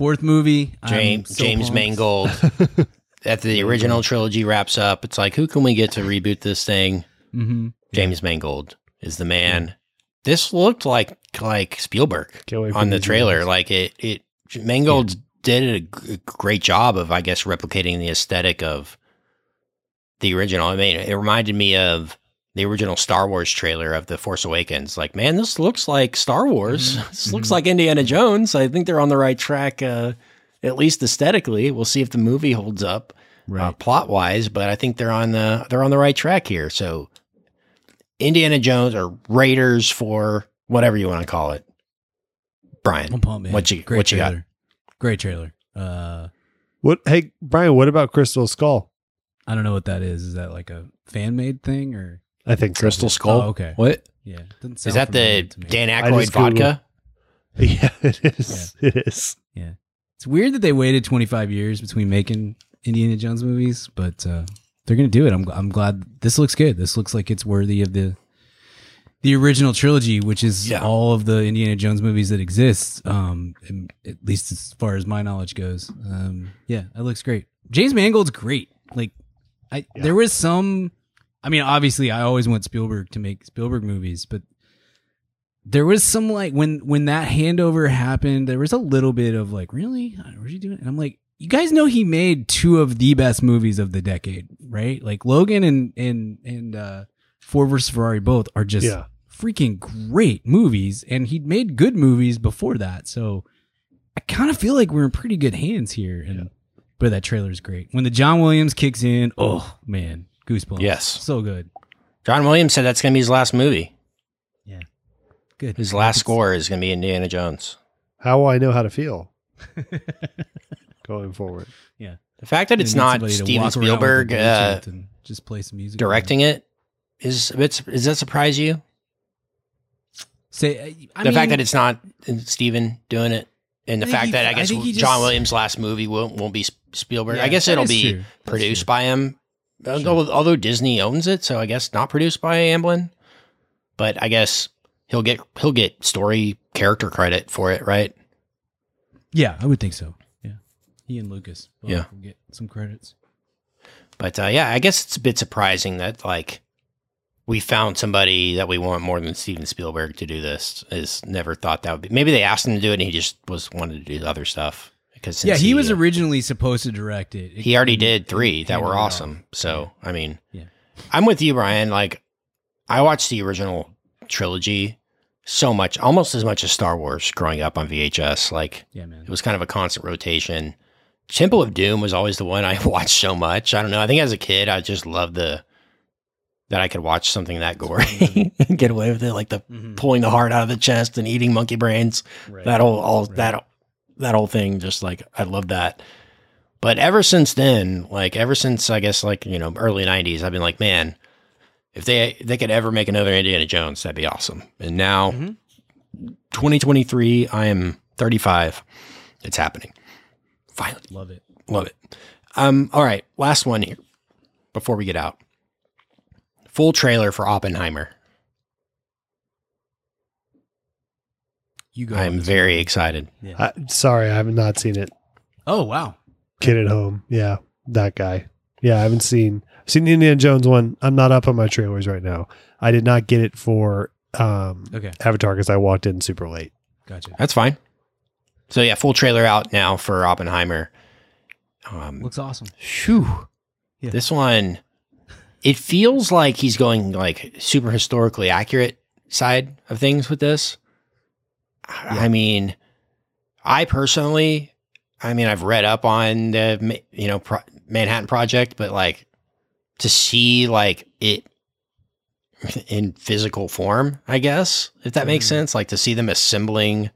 Fourth movie, James so James pumped. Mangold. After the original trilogy wraps up, it's like, who can we get to reboot this thing? Mhm. James Mangold is the man. This looked like like Spielberg Can't wait for on the trailer. movies. Like it, it Mangold did a great job of, I guess, replicating the aesthetic of the original. I mean, it reminded me of the original Star Wars trailer of The Force Awakens. Like, man, this looks like Star Wars. Mm-hmm. This looks like Indiana Jones. I think they're on the right track, uh, at least aesthetically. We'll see if the movie holds up uh, plot wise, but I think they're on the they're on the right track here. So, Indiana Jones or Raiders for whatever you want to call it. Brian, I'm pumped, man. What you- Great what you got? trailer. Great trailer. Uh, What? Hey, Brian, what about Crystal Skull? I don't know what that is. Is that like a fan made thing or? I think so. Crystal Skull. Oh, okay. What Yeah. Is that? The. Dan I Aykroyd just Googled- vodka? Yeah, it is. It is. Yeah. It's weird that they waited 25 years between making Indiana Jones movies, but uh, they're gonna do it. I'm I'm glad. This looks good. This looks like it's worthy of the the original trilogy, which is Yeah. all of the Indiana Jones movies that exist. Um, at least as far as my knowledge goes. Um, yeah, it looks great. James Mangold's great. Like, I Yeah. there was some. I mean, obviously, I always want Spielberg to make Spielberg movies, but there was some like when when that handover happened, there was a little bit of like, really, what are you doing? And I'm like, you guys know he made two of the best movies of the decade, right? Like Logan and and and uh, Ford versus Ferrari both are just Yeah. freaking great movies, and he'd made good movies before that. So I kind of feel like we're in pretty good hands here. And but that trailer is great. When the John Williams kicks in, oh man, goosebumps. Yes. so good. John Williams said that's going to be his last movie. Yeah. Good. His last It's- score is going to be Indiana Jones. How will I know how to feel going forward? Yeah. The fact that it's not Steven walk around with a Spielberg uh, and just play some music. directing it is a bit. Does that surprise you? Say I the mean, fact that it's not Steven doing it, and the fact he- that I I guess think he John just- Williams' last movie won't won't be Spielberg. Yeah, I guess it'll be true. Produced by him, although, although Disney owns it, so I guess not produced by Amblin. But I guess he'll get he'll get story character credit for it, right? Yeah, I would think so. Yeah, he and Lucas. Yeah. get some credits. But uh, yeah, I guess it's a bit surprising that like we found somebody that we want more than Steven Spielberg to do this. Is never thought that would be. Maybe they asked him to do it, and he just was wanted to do other stuff because yeah, since he was uh, originally supposed to direct it. It- he already did three that were awesome. So I mean, Yeah. I'm with you, Brian. Like I watched the original trilogy so much, almost as much as Star Wars growing up on VHS. Like Yeah, man. it was kind of a constant rotation. Temple of Doom was always the one I watched so much. I don't know. I think as a kid, I just loved the that I could watch something that gory and get away with it, like the Mhm. pulling the heart out of the chest and eating monkey brains. Right. That whole all Right. that that whole thing, just like I love that. But ever since then, like ever since I guess like you know early '90s, I've been like, man, if they they could ever make another Indiana Jones, that'd be awesome. And now, Mhm. 2023, I am 35. It's happening. Finally, Love it. love it. Um, all right, last one here before we get out. Full trailer for Oppenheimer. You go. I'm very excited. I, sorry, I have not seen it. Oh wow. Kid at home. Yeah, that guy. Yeah, I haven't seen seen the Indiana Jones one. I'm not up on my trailers right now. I did not get it for um, Okay. Avatar because I walked in super late. Gotcha. That's fine. So yeah, full trailer out now for Oppenheimer. Um, Looks awesome. Phew. Yeah. This one, it feels like he's going like super historically accurate side of things with this. I mean, I personally, I mean, I've read up on the you know Pro- Manhattan Project, but like to see like it in physical form, I guess if that makes Mhm. sense, like to see them assembling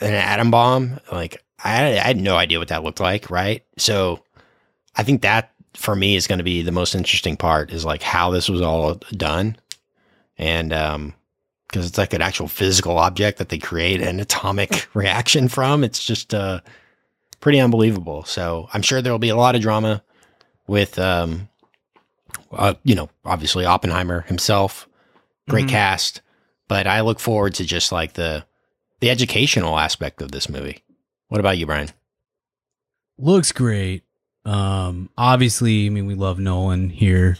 an atom bomb, like I, I had no idea what that looked like, right? So I think that for me is going to be the most interesting part is like how this was all done, and um, because it's like an actual physical object that they create an atomic reaction from. It's just uh, pretty unbelievable. So I'm sure there'll be a lot of drama with, um, uh, you know, obviously Oppenheimer himself, great Mhm. cast, but I look forward to just like the the educational aspect of this movie. What about you, Brian? looks great. Um, obviously, I mean, we love Nolan here.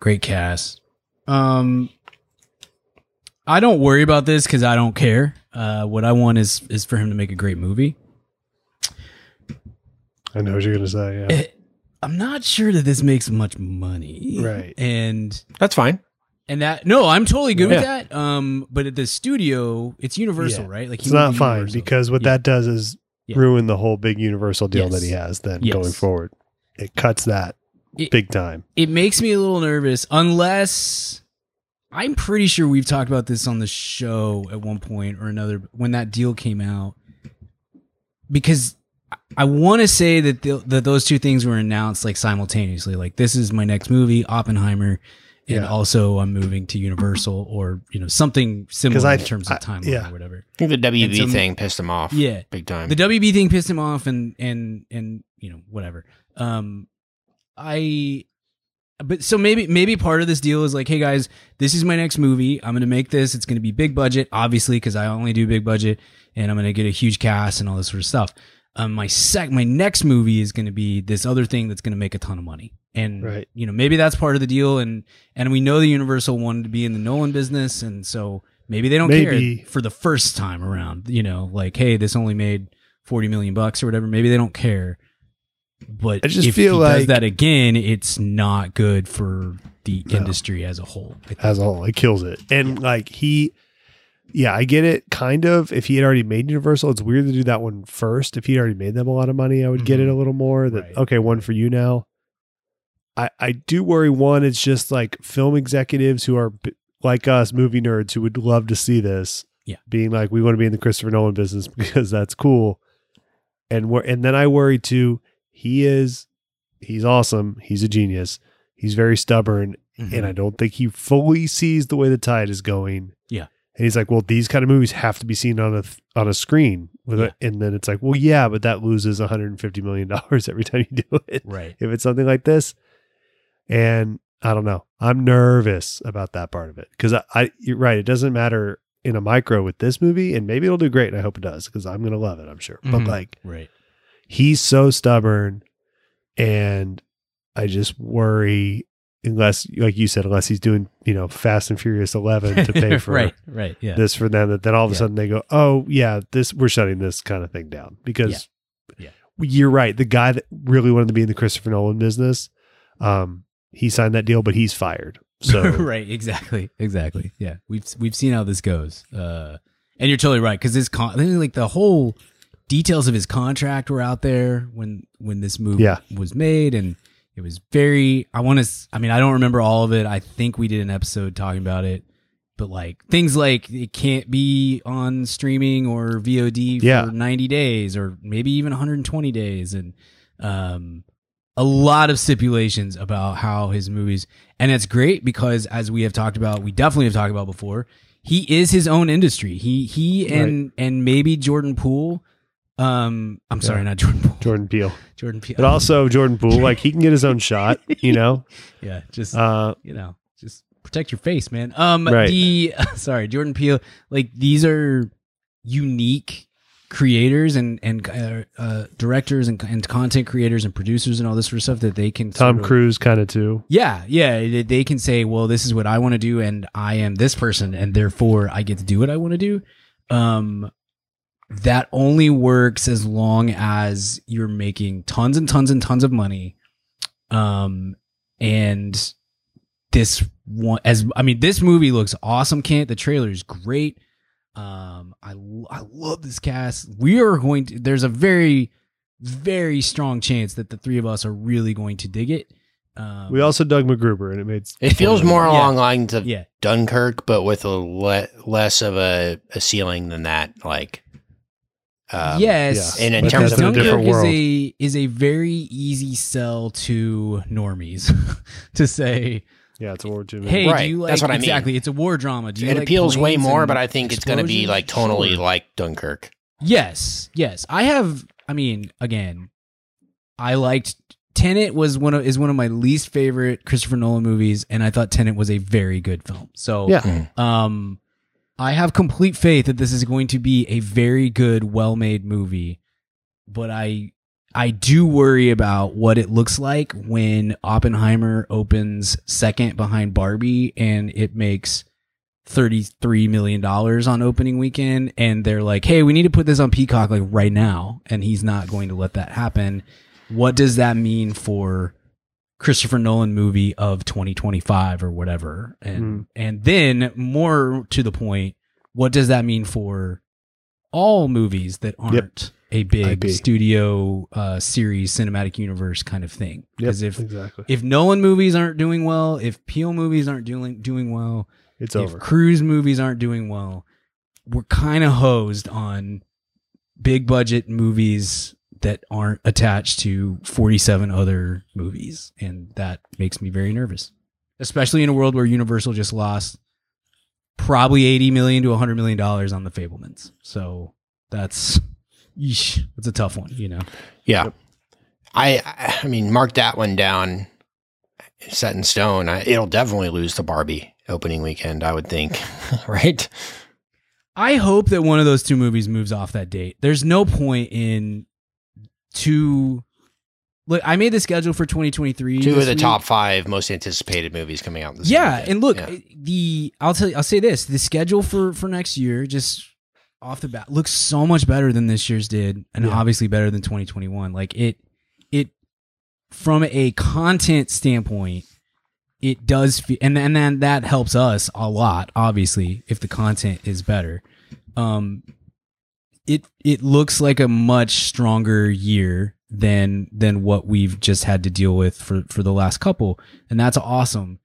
Great cast. Um, I don't worry about this because I don't care. Uh, what I want is is for him to make a great movie. I know what you're gonna say. Yeah. Eh, I'm not sure that this makes much money, Right. And That's fine. and that no, I'm totally good with that. Um, but at the studio, it's Universal, Yeah. right? Like he It's not to fine Universal. because what Yeah. that does is Yeah. ruin the whole big Universal deal Yes. that he has. Then Yes. going forward, it cuts that It- big time. it makes me a little nervous unless I'm pretty sure we've talked about this on the show at one point or another when that deal came out because I want to say that the, that those two things were announced like simultaneously like this is my next movie Oppenheimer and Yeah. also I'm moving to Universal or you know something similar I- in terms of I- timeline yeah. or whatever. I think the WB so- thing pissed him off. Yeah. big time. The WB thing pissed him off and and and you know whatever. Um I but so maybe maybe part of this deal is like hey guys, this is my next movie. I'm going to make this. It's going to be big budget obviously cuz I only do big budget and I'm going to get a huge cast and all this sort of stuff. Um my sec my next movie is going to be this other thing that's going to make a ton of money. And Right. you know, maybe that's part of the deal and and we know the Universal wanted to be in the Nolan business and so maybe they don't Maybe. care for the first time around, you know, like hey, this only made 40 million bucks or whatever. Maybe they don't care. But I just if feel he does that again, it's not good for the No. industry as a whole. As a whole. It kills it. And like he, yeah, I get it. Kind of. If he had already made Universal, it's weird to do that one first. If he had already made them a lot of money, I would get it Mhm. a little more. That Right. okay, one for you now. I I do worry. One, it's just like film executives who are b- like us, movie nerds, who would love to see this. Yeah. being like we want to be in the Christopher Nolan business because that's cool. And we're and then I worry too. He is, he's awesome. He's a genius. He's very stubborn and I don't think he fully sees the way the tide is going. Yeah. And he's like, well, these kind of movies have to be seen on a th- on a screen with Yeah. it. And then it's like, well, yeah, but that loses 150 million dollars every time you do it. right. If it's something like this, and I don't know, I'm nervous about that part of it because I, I, you're right. It doesn't matter in a micro with this movie, and maybe it'll do great. And I hope it does because I'm gonna love it. I'm sure. But Mhm. like, Right. He's so stubborn and i just worry unless like you said unless he's doing you know fast and furious 11 to pay for right. Right. Yeah. this for them that then all of a Yeah. sudden they go oh yeah this we're shutting this kind of thing down because Yeah. you're right the guy that really wanted to be in the christopher nolan business um he signed that deal but he's fired so right. Exactly. Exactly. Yeah. We've we've seen how this goes. Uh, and you're totally right because this con- like the whole details of his contract were out there when when this movie Yeah. was made and it was very i want to i mean i don't remember all of it i think we did an episode talking about it but like things like it can't be on streaming or vod for Yeah. 90 days or maybe even 120 days and um a lot of stipulations about how his movies and it's great because as we have talked about we definitely have talked about before he is his own industry he he and and maybe jordan poole um i'm sorry not jordan poole. Jordan peele. Jordan peele. But also jordan poole like he can get his own shot you know? Yeah just uh you know just protect your face man. Um Right. the sorry jordan peele like these are unique creators and and uh, uh, directors and, and content creators and producers and all this sort of stuff that they can tom sort of- cruise kind of too. Yeah yeah they can say well this is what i want to do and i am this person and therefore i get to do what i want to do. Um that only works as long as you're making tons and tons and tons of money um and this one as I mean this movie looks awesome. Kent, the trailer is great. Um, I I love this cast. We are going to. There's a very very strong chance that the three of us are really going to dig it. Um, We also dug MacGruber, and it made It feels more Yeah. along lines of yeah Dunkirk, but with a le- less of a, a ceiling than that. Like, um, yes, And in But terms of in a Dunkirk different is a is a very easy sell to normies to say, yeah, it's a war Jimmy. hey, Right, do you like that's what I mean. exactly? It's a war drama. Do you it like appeals way more, but I think it's going to be like tonally Sure. like Dunkirk. Yes, yes. I have. I mean, again, I liked Tenet was one of is one of my least favorite Christopher Nolan movies, and I thought Tenet was a very good film. So, Yeah. um, I have complete faith that this is going to be a very good, well made movie. But I, I do worry about what it looks like when Oppenheimer opens second behind Barbie, and it makes. $33 million on opening weekend and they're like hey we need to put this on peacock like right now and he's not going to let that happen what does that mean for christopher nolan movie of 2025 or whatever and Mhm. and then more to the point what does that mean for all movies that aren't a big IP. studio uh series cinematic universe kind of thing Yep, because if exactly, if nolan movies aren't doing well if Peele movies aren't doing doing well it's if over. cruise movies aren't doing well, we're kind of hosed on big budget movies that aren't attached to 47 other movies. And that makes me very nervous, especially in a world where Universal just lost probably 80 million to 100 million dollars on the Fabelmans. So that's, yeesh, that's a tough one, you know? Yeah. I I mean, mark that one down, set in stone. I, it'll definitely lose the Barbie opening weekend, I would think. right? I hope that one of those two movies moves off that date. There's no point in two. Look, I made the schedule for 2023. Two of the week. top five most anticipated movies coming out this Yeah, weekend. and look, Yeah. the I'll tell you, I'll say this: the schedule for for next year, just off the bat, looks so much better than this year's did, and Yeah. obviously better than 2021. Like it, it from a content standpoint, it does, fe- and and then that helps us a lot. Obviously, if the content is better, um, it it looks like a much stronger year than than what we've just had to deal with for for the last couple, and that's awesome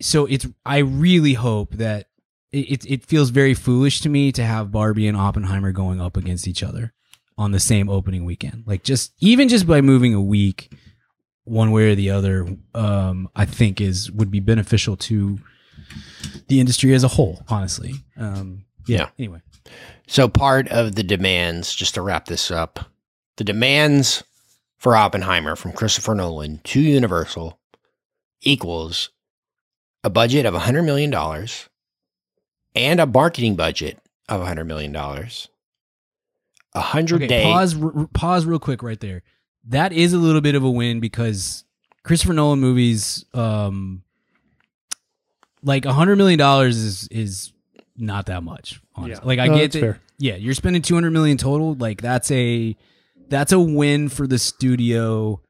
so it's I really hope that it, it feels very foolish to me to have Barbie and Oppenheimer going up against each other on the same opening weekend. Like just even just by moving a week one way or the other, um, I think is would be beneficial to the industry as a whole, honestly. Um, yeah. Yeah. Anyway. So part of the demands, just to wrap this up, the demands for Oppenheimer from Christopher Nolan to Universal equals a budget of $100 million and a marketing budget of $100 million. A hundred Okay, day pause r- pause real quick right there. That is a little bit of a win because Christopher Nolan movies um like a hundred million dollars is is not that much. Honestly. Yeah. Like I No, get that's that fair. yeah, you're spending 200 million total, like that's a that's a win for the studio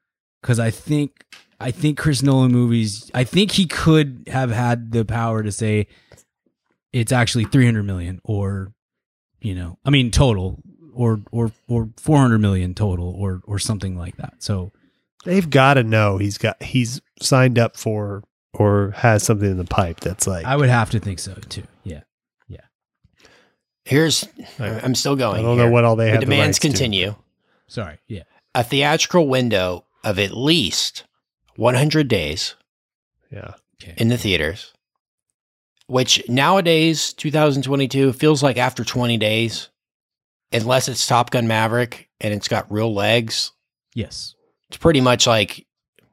cuz I think I think Chris Nolan movies, I think he could have had the power to say it's actually 300 million or you know, I mean total or or or 400 million total or or something like that. So They've got to know he's got he's signed up for or has something in the pipe that's like I would have to think so too. Yeah. Here's, I- I'm still going. I don't here. know what all they the have. the demands to. continue. Sorry. Yeah. A theatrical window of at least 100 days Yeah, in the theaters, which nowadays, 2022, feels like after 20 days, unless it's Top Gun Maverick and it's got real legs, Yes. it's pretty much like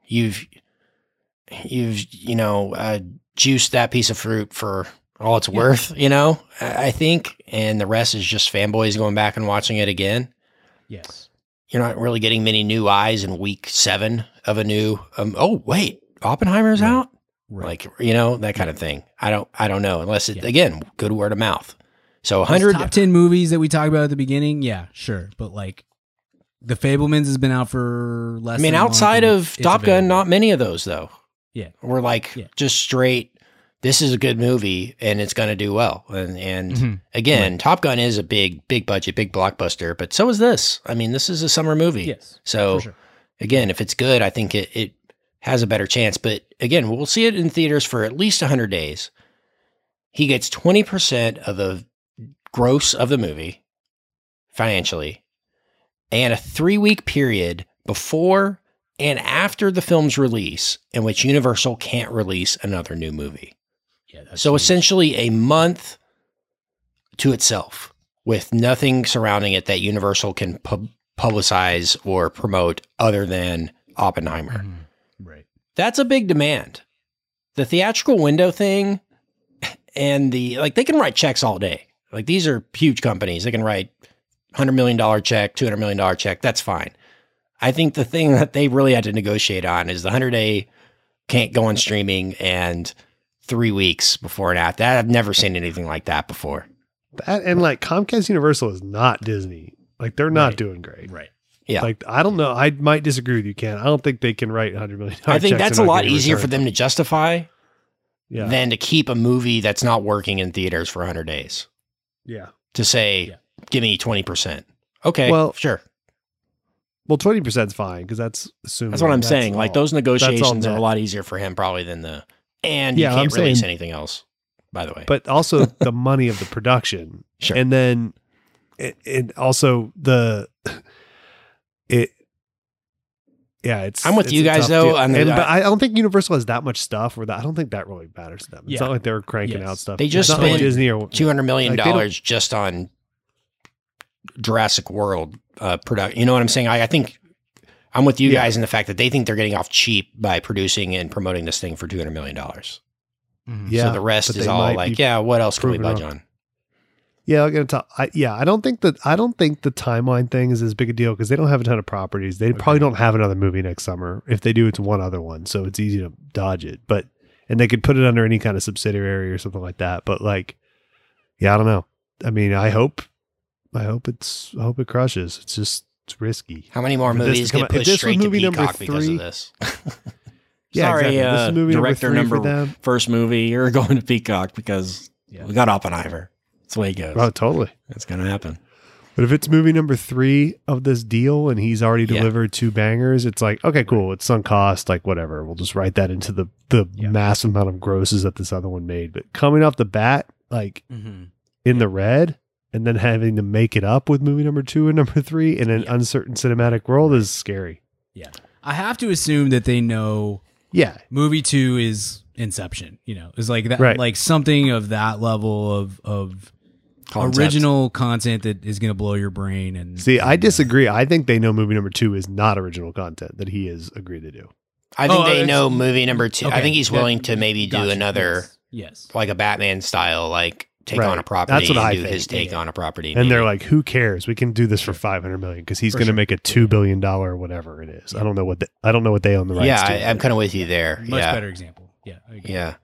you've, you've, you know, uh, juiced that piece of fruit for all it's Yeah. worth, you know, I think. And the rest is just fanboys going back and watching it again. Yes. You're not really getting many new eyes in week seven of a new, um, oh, wait, Oppenheimer's Right. out? Right. like you know that kind of thing. I don't I don't know unless it Yeah. again good word of mouth. So Those 100 top 10 movies that we talked about at the beginning, yeah, sure. But like The Fabelmans has been out for less I mean than outside of Top Gun not many of those though. Yeah. We're like Yeah. just straight. This is a good movie and it's going to do well. And and Mhm. again, Top Gun is a big big budget, big blockbuster, but so is this. I mean, this is a summer movie. Yes. So sure. again, if it's good, I think it, it has a better chance. But again, we'll see it in theaters for at least 100 days. He gets 20% of the gross of the movie financially, and a three week period before and after the film's release in which Universal can't release another new movie. Yeah. So essentially, a month to itself with nothing surrounding it that Universal can pub- publicize or promote other than Oppenheimer. Mhm. Right. That's a big demand. The theatrical window thing and the like, they can write checks all day. Like these are huge companies. They can write $100 million check, $200 million check. That's fine. I think the thing that they really had to negotiate on is the 100 day can't go on streaming and three weeks before and after. That I've never seen anything like that before. That and like Comcast Universal is not Disney. Like they're not Right. doing great. Right. Yeah. Like I don't know. I might disagree with you, Ken. I don't think they can write hundred million. I think that's a lot get a easier for them to justify Yeah. than to keep a movie that's not working in theaters for 100 days. yeah. To say, Yeah. give me 20%. Okay. Well, sure. Well, twenty percent is fine because that's assuming. That's what I'm saying. Like those negotiations are a lot easier for him probably than the, and Yeah, you can't I'm release saying- anything else, by the way. but also the money of the production, Sure. and then it, it also the it. Yeah, it's. I'm with it's you guys, tough though, deal. on the- and, but I don't think Universal has that much stuff or that I don't think that really matters to them. It's Yeah. not like they're cranking Yes. out stuff. They It's just not like spent Disney or $200 million Like, just on Jurassic World uh, product. You know what I'm saying? I, I think I'm with you Yeah. guys in the fact that they think they're getting off cheap by producing and promoting this thing for $200 million. Mhm. Yeah, so the rest is all like, yeah, what else can we proven budge wrong. on? Yeah, I'm gonna talk. I, yeah, I don't think that I don't think the timeline thing is as big a deal because they don't have a ton of properties. They probably don't have another movie next summer. If they do, it's one other one, so it's easy to dodge it. But and they could put it under any kind of subsidiary or something like that. But like, yeah, I don't know. I mean, I hope, I hope it's, I hope it crushes. It's just it's risky. How many more For this to movies come get out- if pushed this was straight to movie number Peacock because three- of this? Yeah, Sorry, exactly. This uh, is movie number director three number for them. first movie. You're going to Peacock because Yeah. we got Oppenheimer. That's the way it goes. Oh, totally. It's going to happen. But if it's movie number three of this deal and he's already Yeah. delivered two bangers, it's like, okay, cool. It's sunk cost, like whatever. We'll just write that into the the Yeah. massive amount of grosses that this other one made. But coming off the bat, like Mhm. in the red, and then having to make it up with movie number two and number three in an Yeah. uncertain cinematic world is scary. Yeah. I have to assume that they know Yeah. movie two is Inception. You know, is like that, Right. like something of that level of of Concept. original content that is going to blow your brain. And See, I and, uh, disagree. I think they know movie number two is not original content that he has agreed to do. I think Oh, they it's- know movie number two. I think he's That- willing to maybe do Gotcha. another, Yes. yes. like a Batman style, like take Right. on a property That's what and I do think. his take Yeah. on a property. And they're like, "Who cares? We can do this for five hundred million because he's going to sure. make a two billion dollar whatever it is. I don't know what the, I don't know what they own the rights yeah, to. I, I'm kind of with you there. Much yeah, better example. Yeah. I agree. yeah,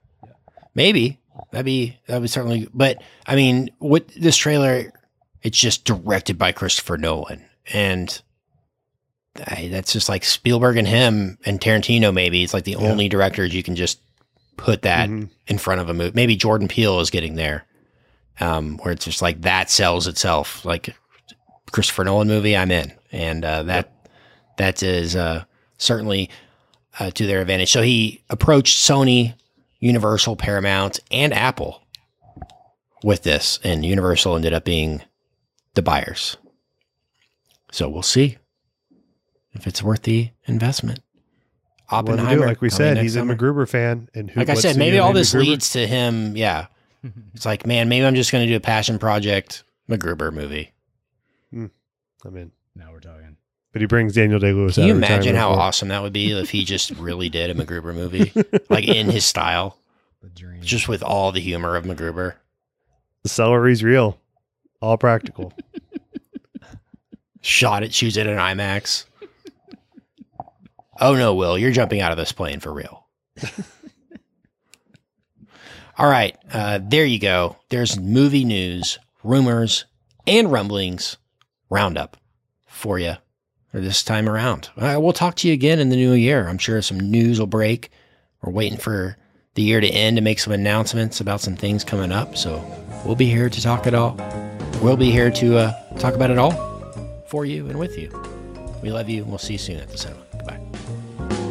maybe that'd be that would certainly. But I mean, what this trailer? It's just directed by Christopher Nolan, and I, that's just like Spielberg and him and Tarantino. Maybe it's like the Yeah. only directors you can just put that Mhm. in front of a movie. Maybe Jordan Peele is getting there, um, where it's just like that sells itself. Like Christopher Nolan movie, I'm in, and uh, that that is uh, certainly uh, to their advantage. So he approached Sony, Universal, Paramount, and Apple with this, and Universal ended up being the buyers. So we'll see if it's worth the investment. To do. Oppenheimer, like we said, he's summer. a MacGruber fan, and who, Like I said, maybe all this MacGruber? leads to him. Yeah, it's like, man, maybe I'm just going to do a passion project MacGruber movie. Hmm. I'm in. Now we're talking. But he brings Daniel Day Lewis. Can you imagine how awesome that would be if he just really did a MacGruber movie, like in his style, The dream. just with all the humor of MacGruber? the celery's real, all practical? Shot it, shoots it in IMAX. Oh no, Will, you're jumping out of this plane for real. All right, uh, there you go. There's movie news, rumors, and rumblings roundup for you this time around. Uh, we'll talk to you again in the new year. I'm sure some news will break. we're waiting for the year to end to make some announcements about some things coming up. So we'll be here to talk it all. We'll be here to uh, talk about it all for you and with you. We love you. And we'll see you soon at the cinema.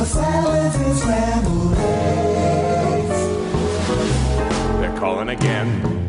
Your salads and scrambled eggs. They're calling again.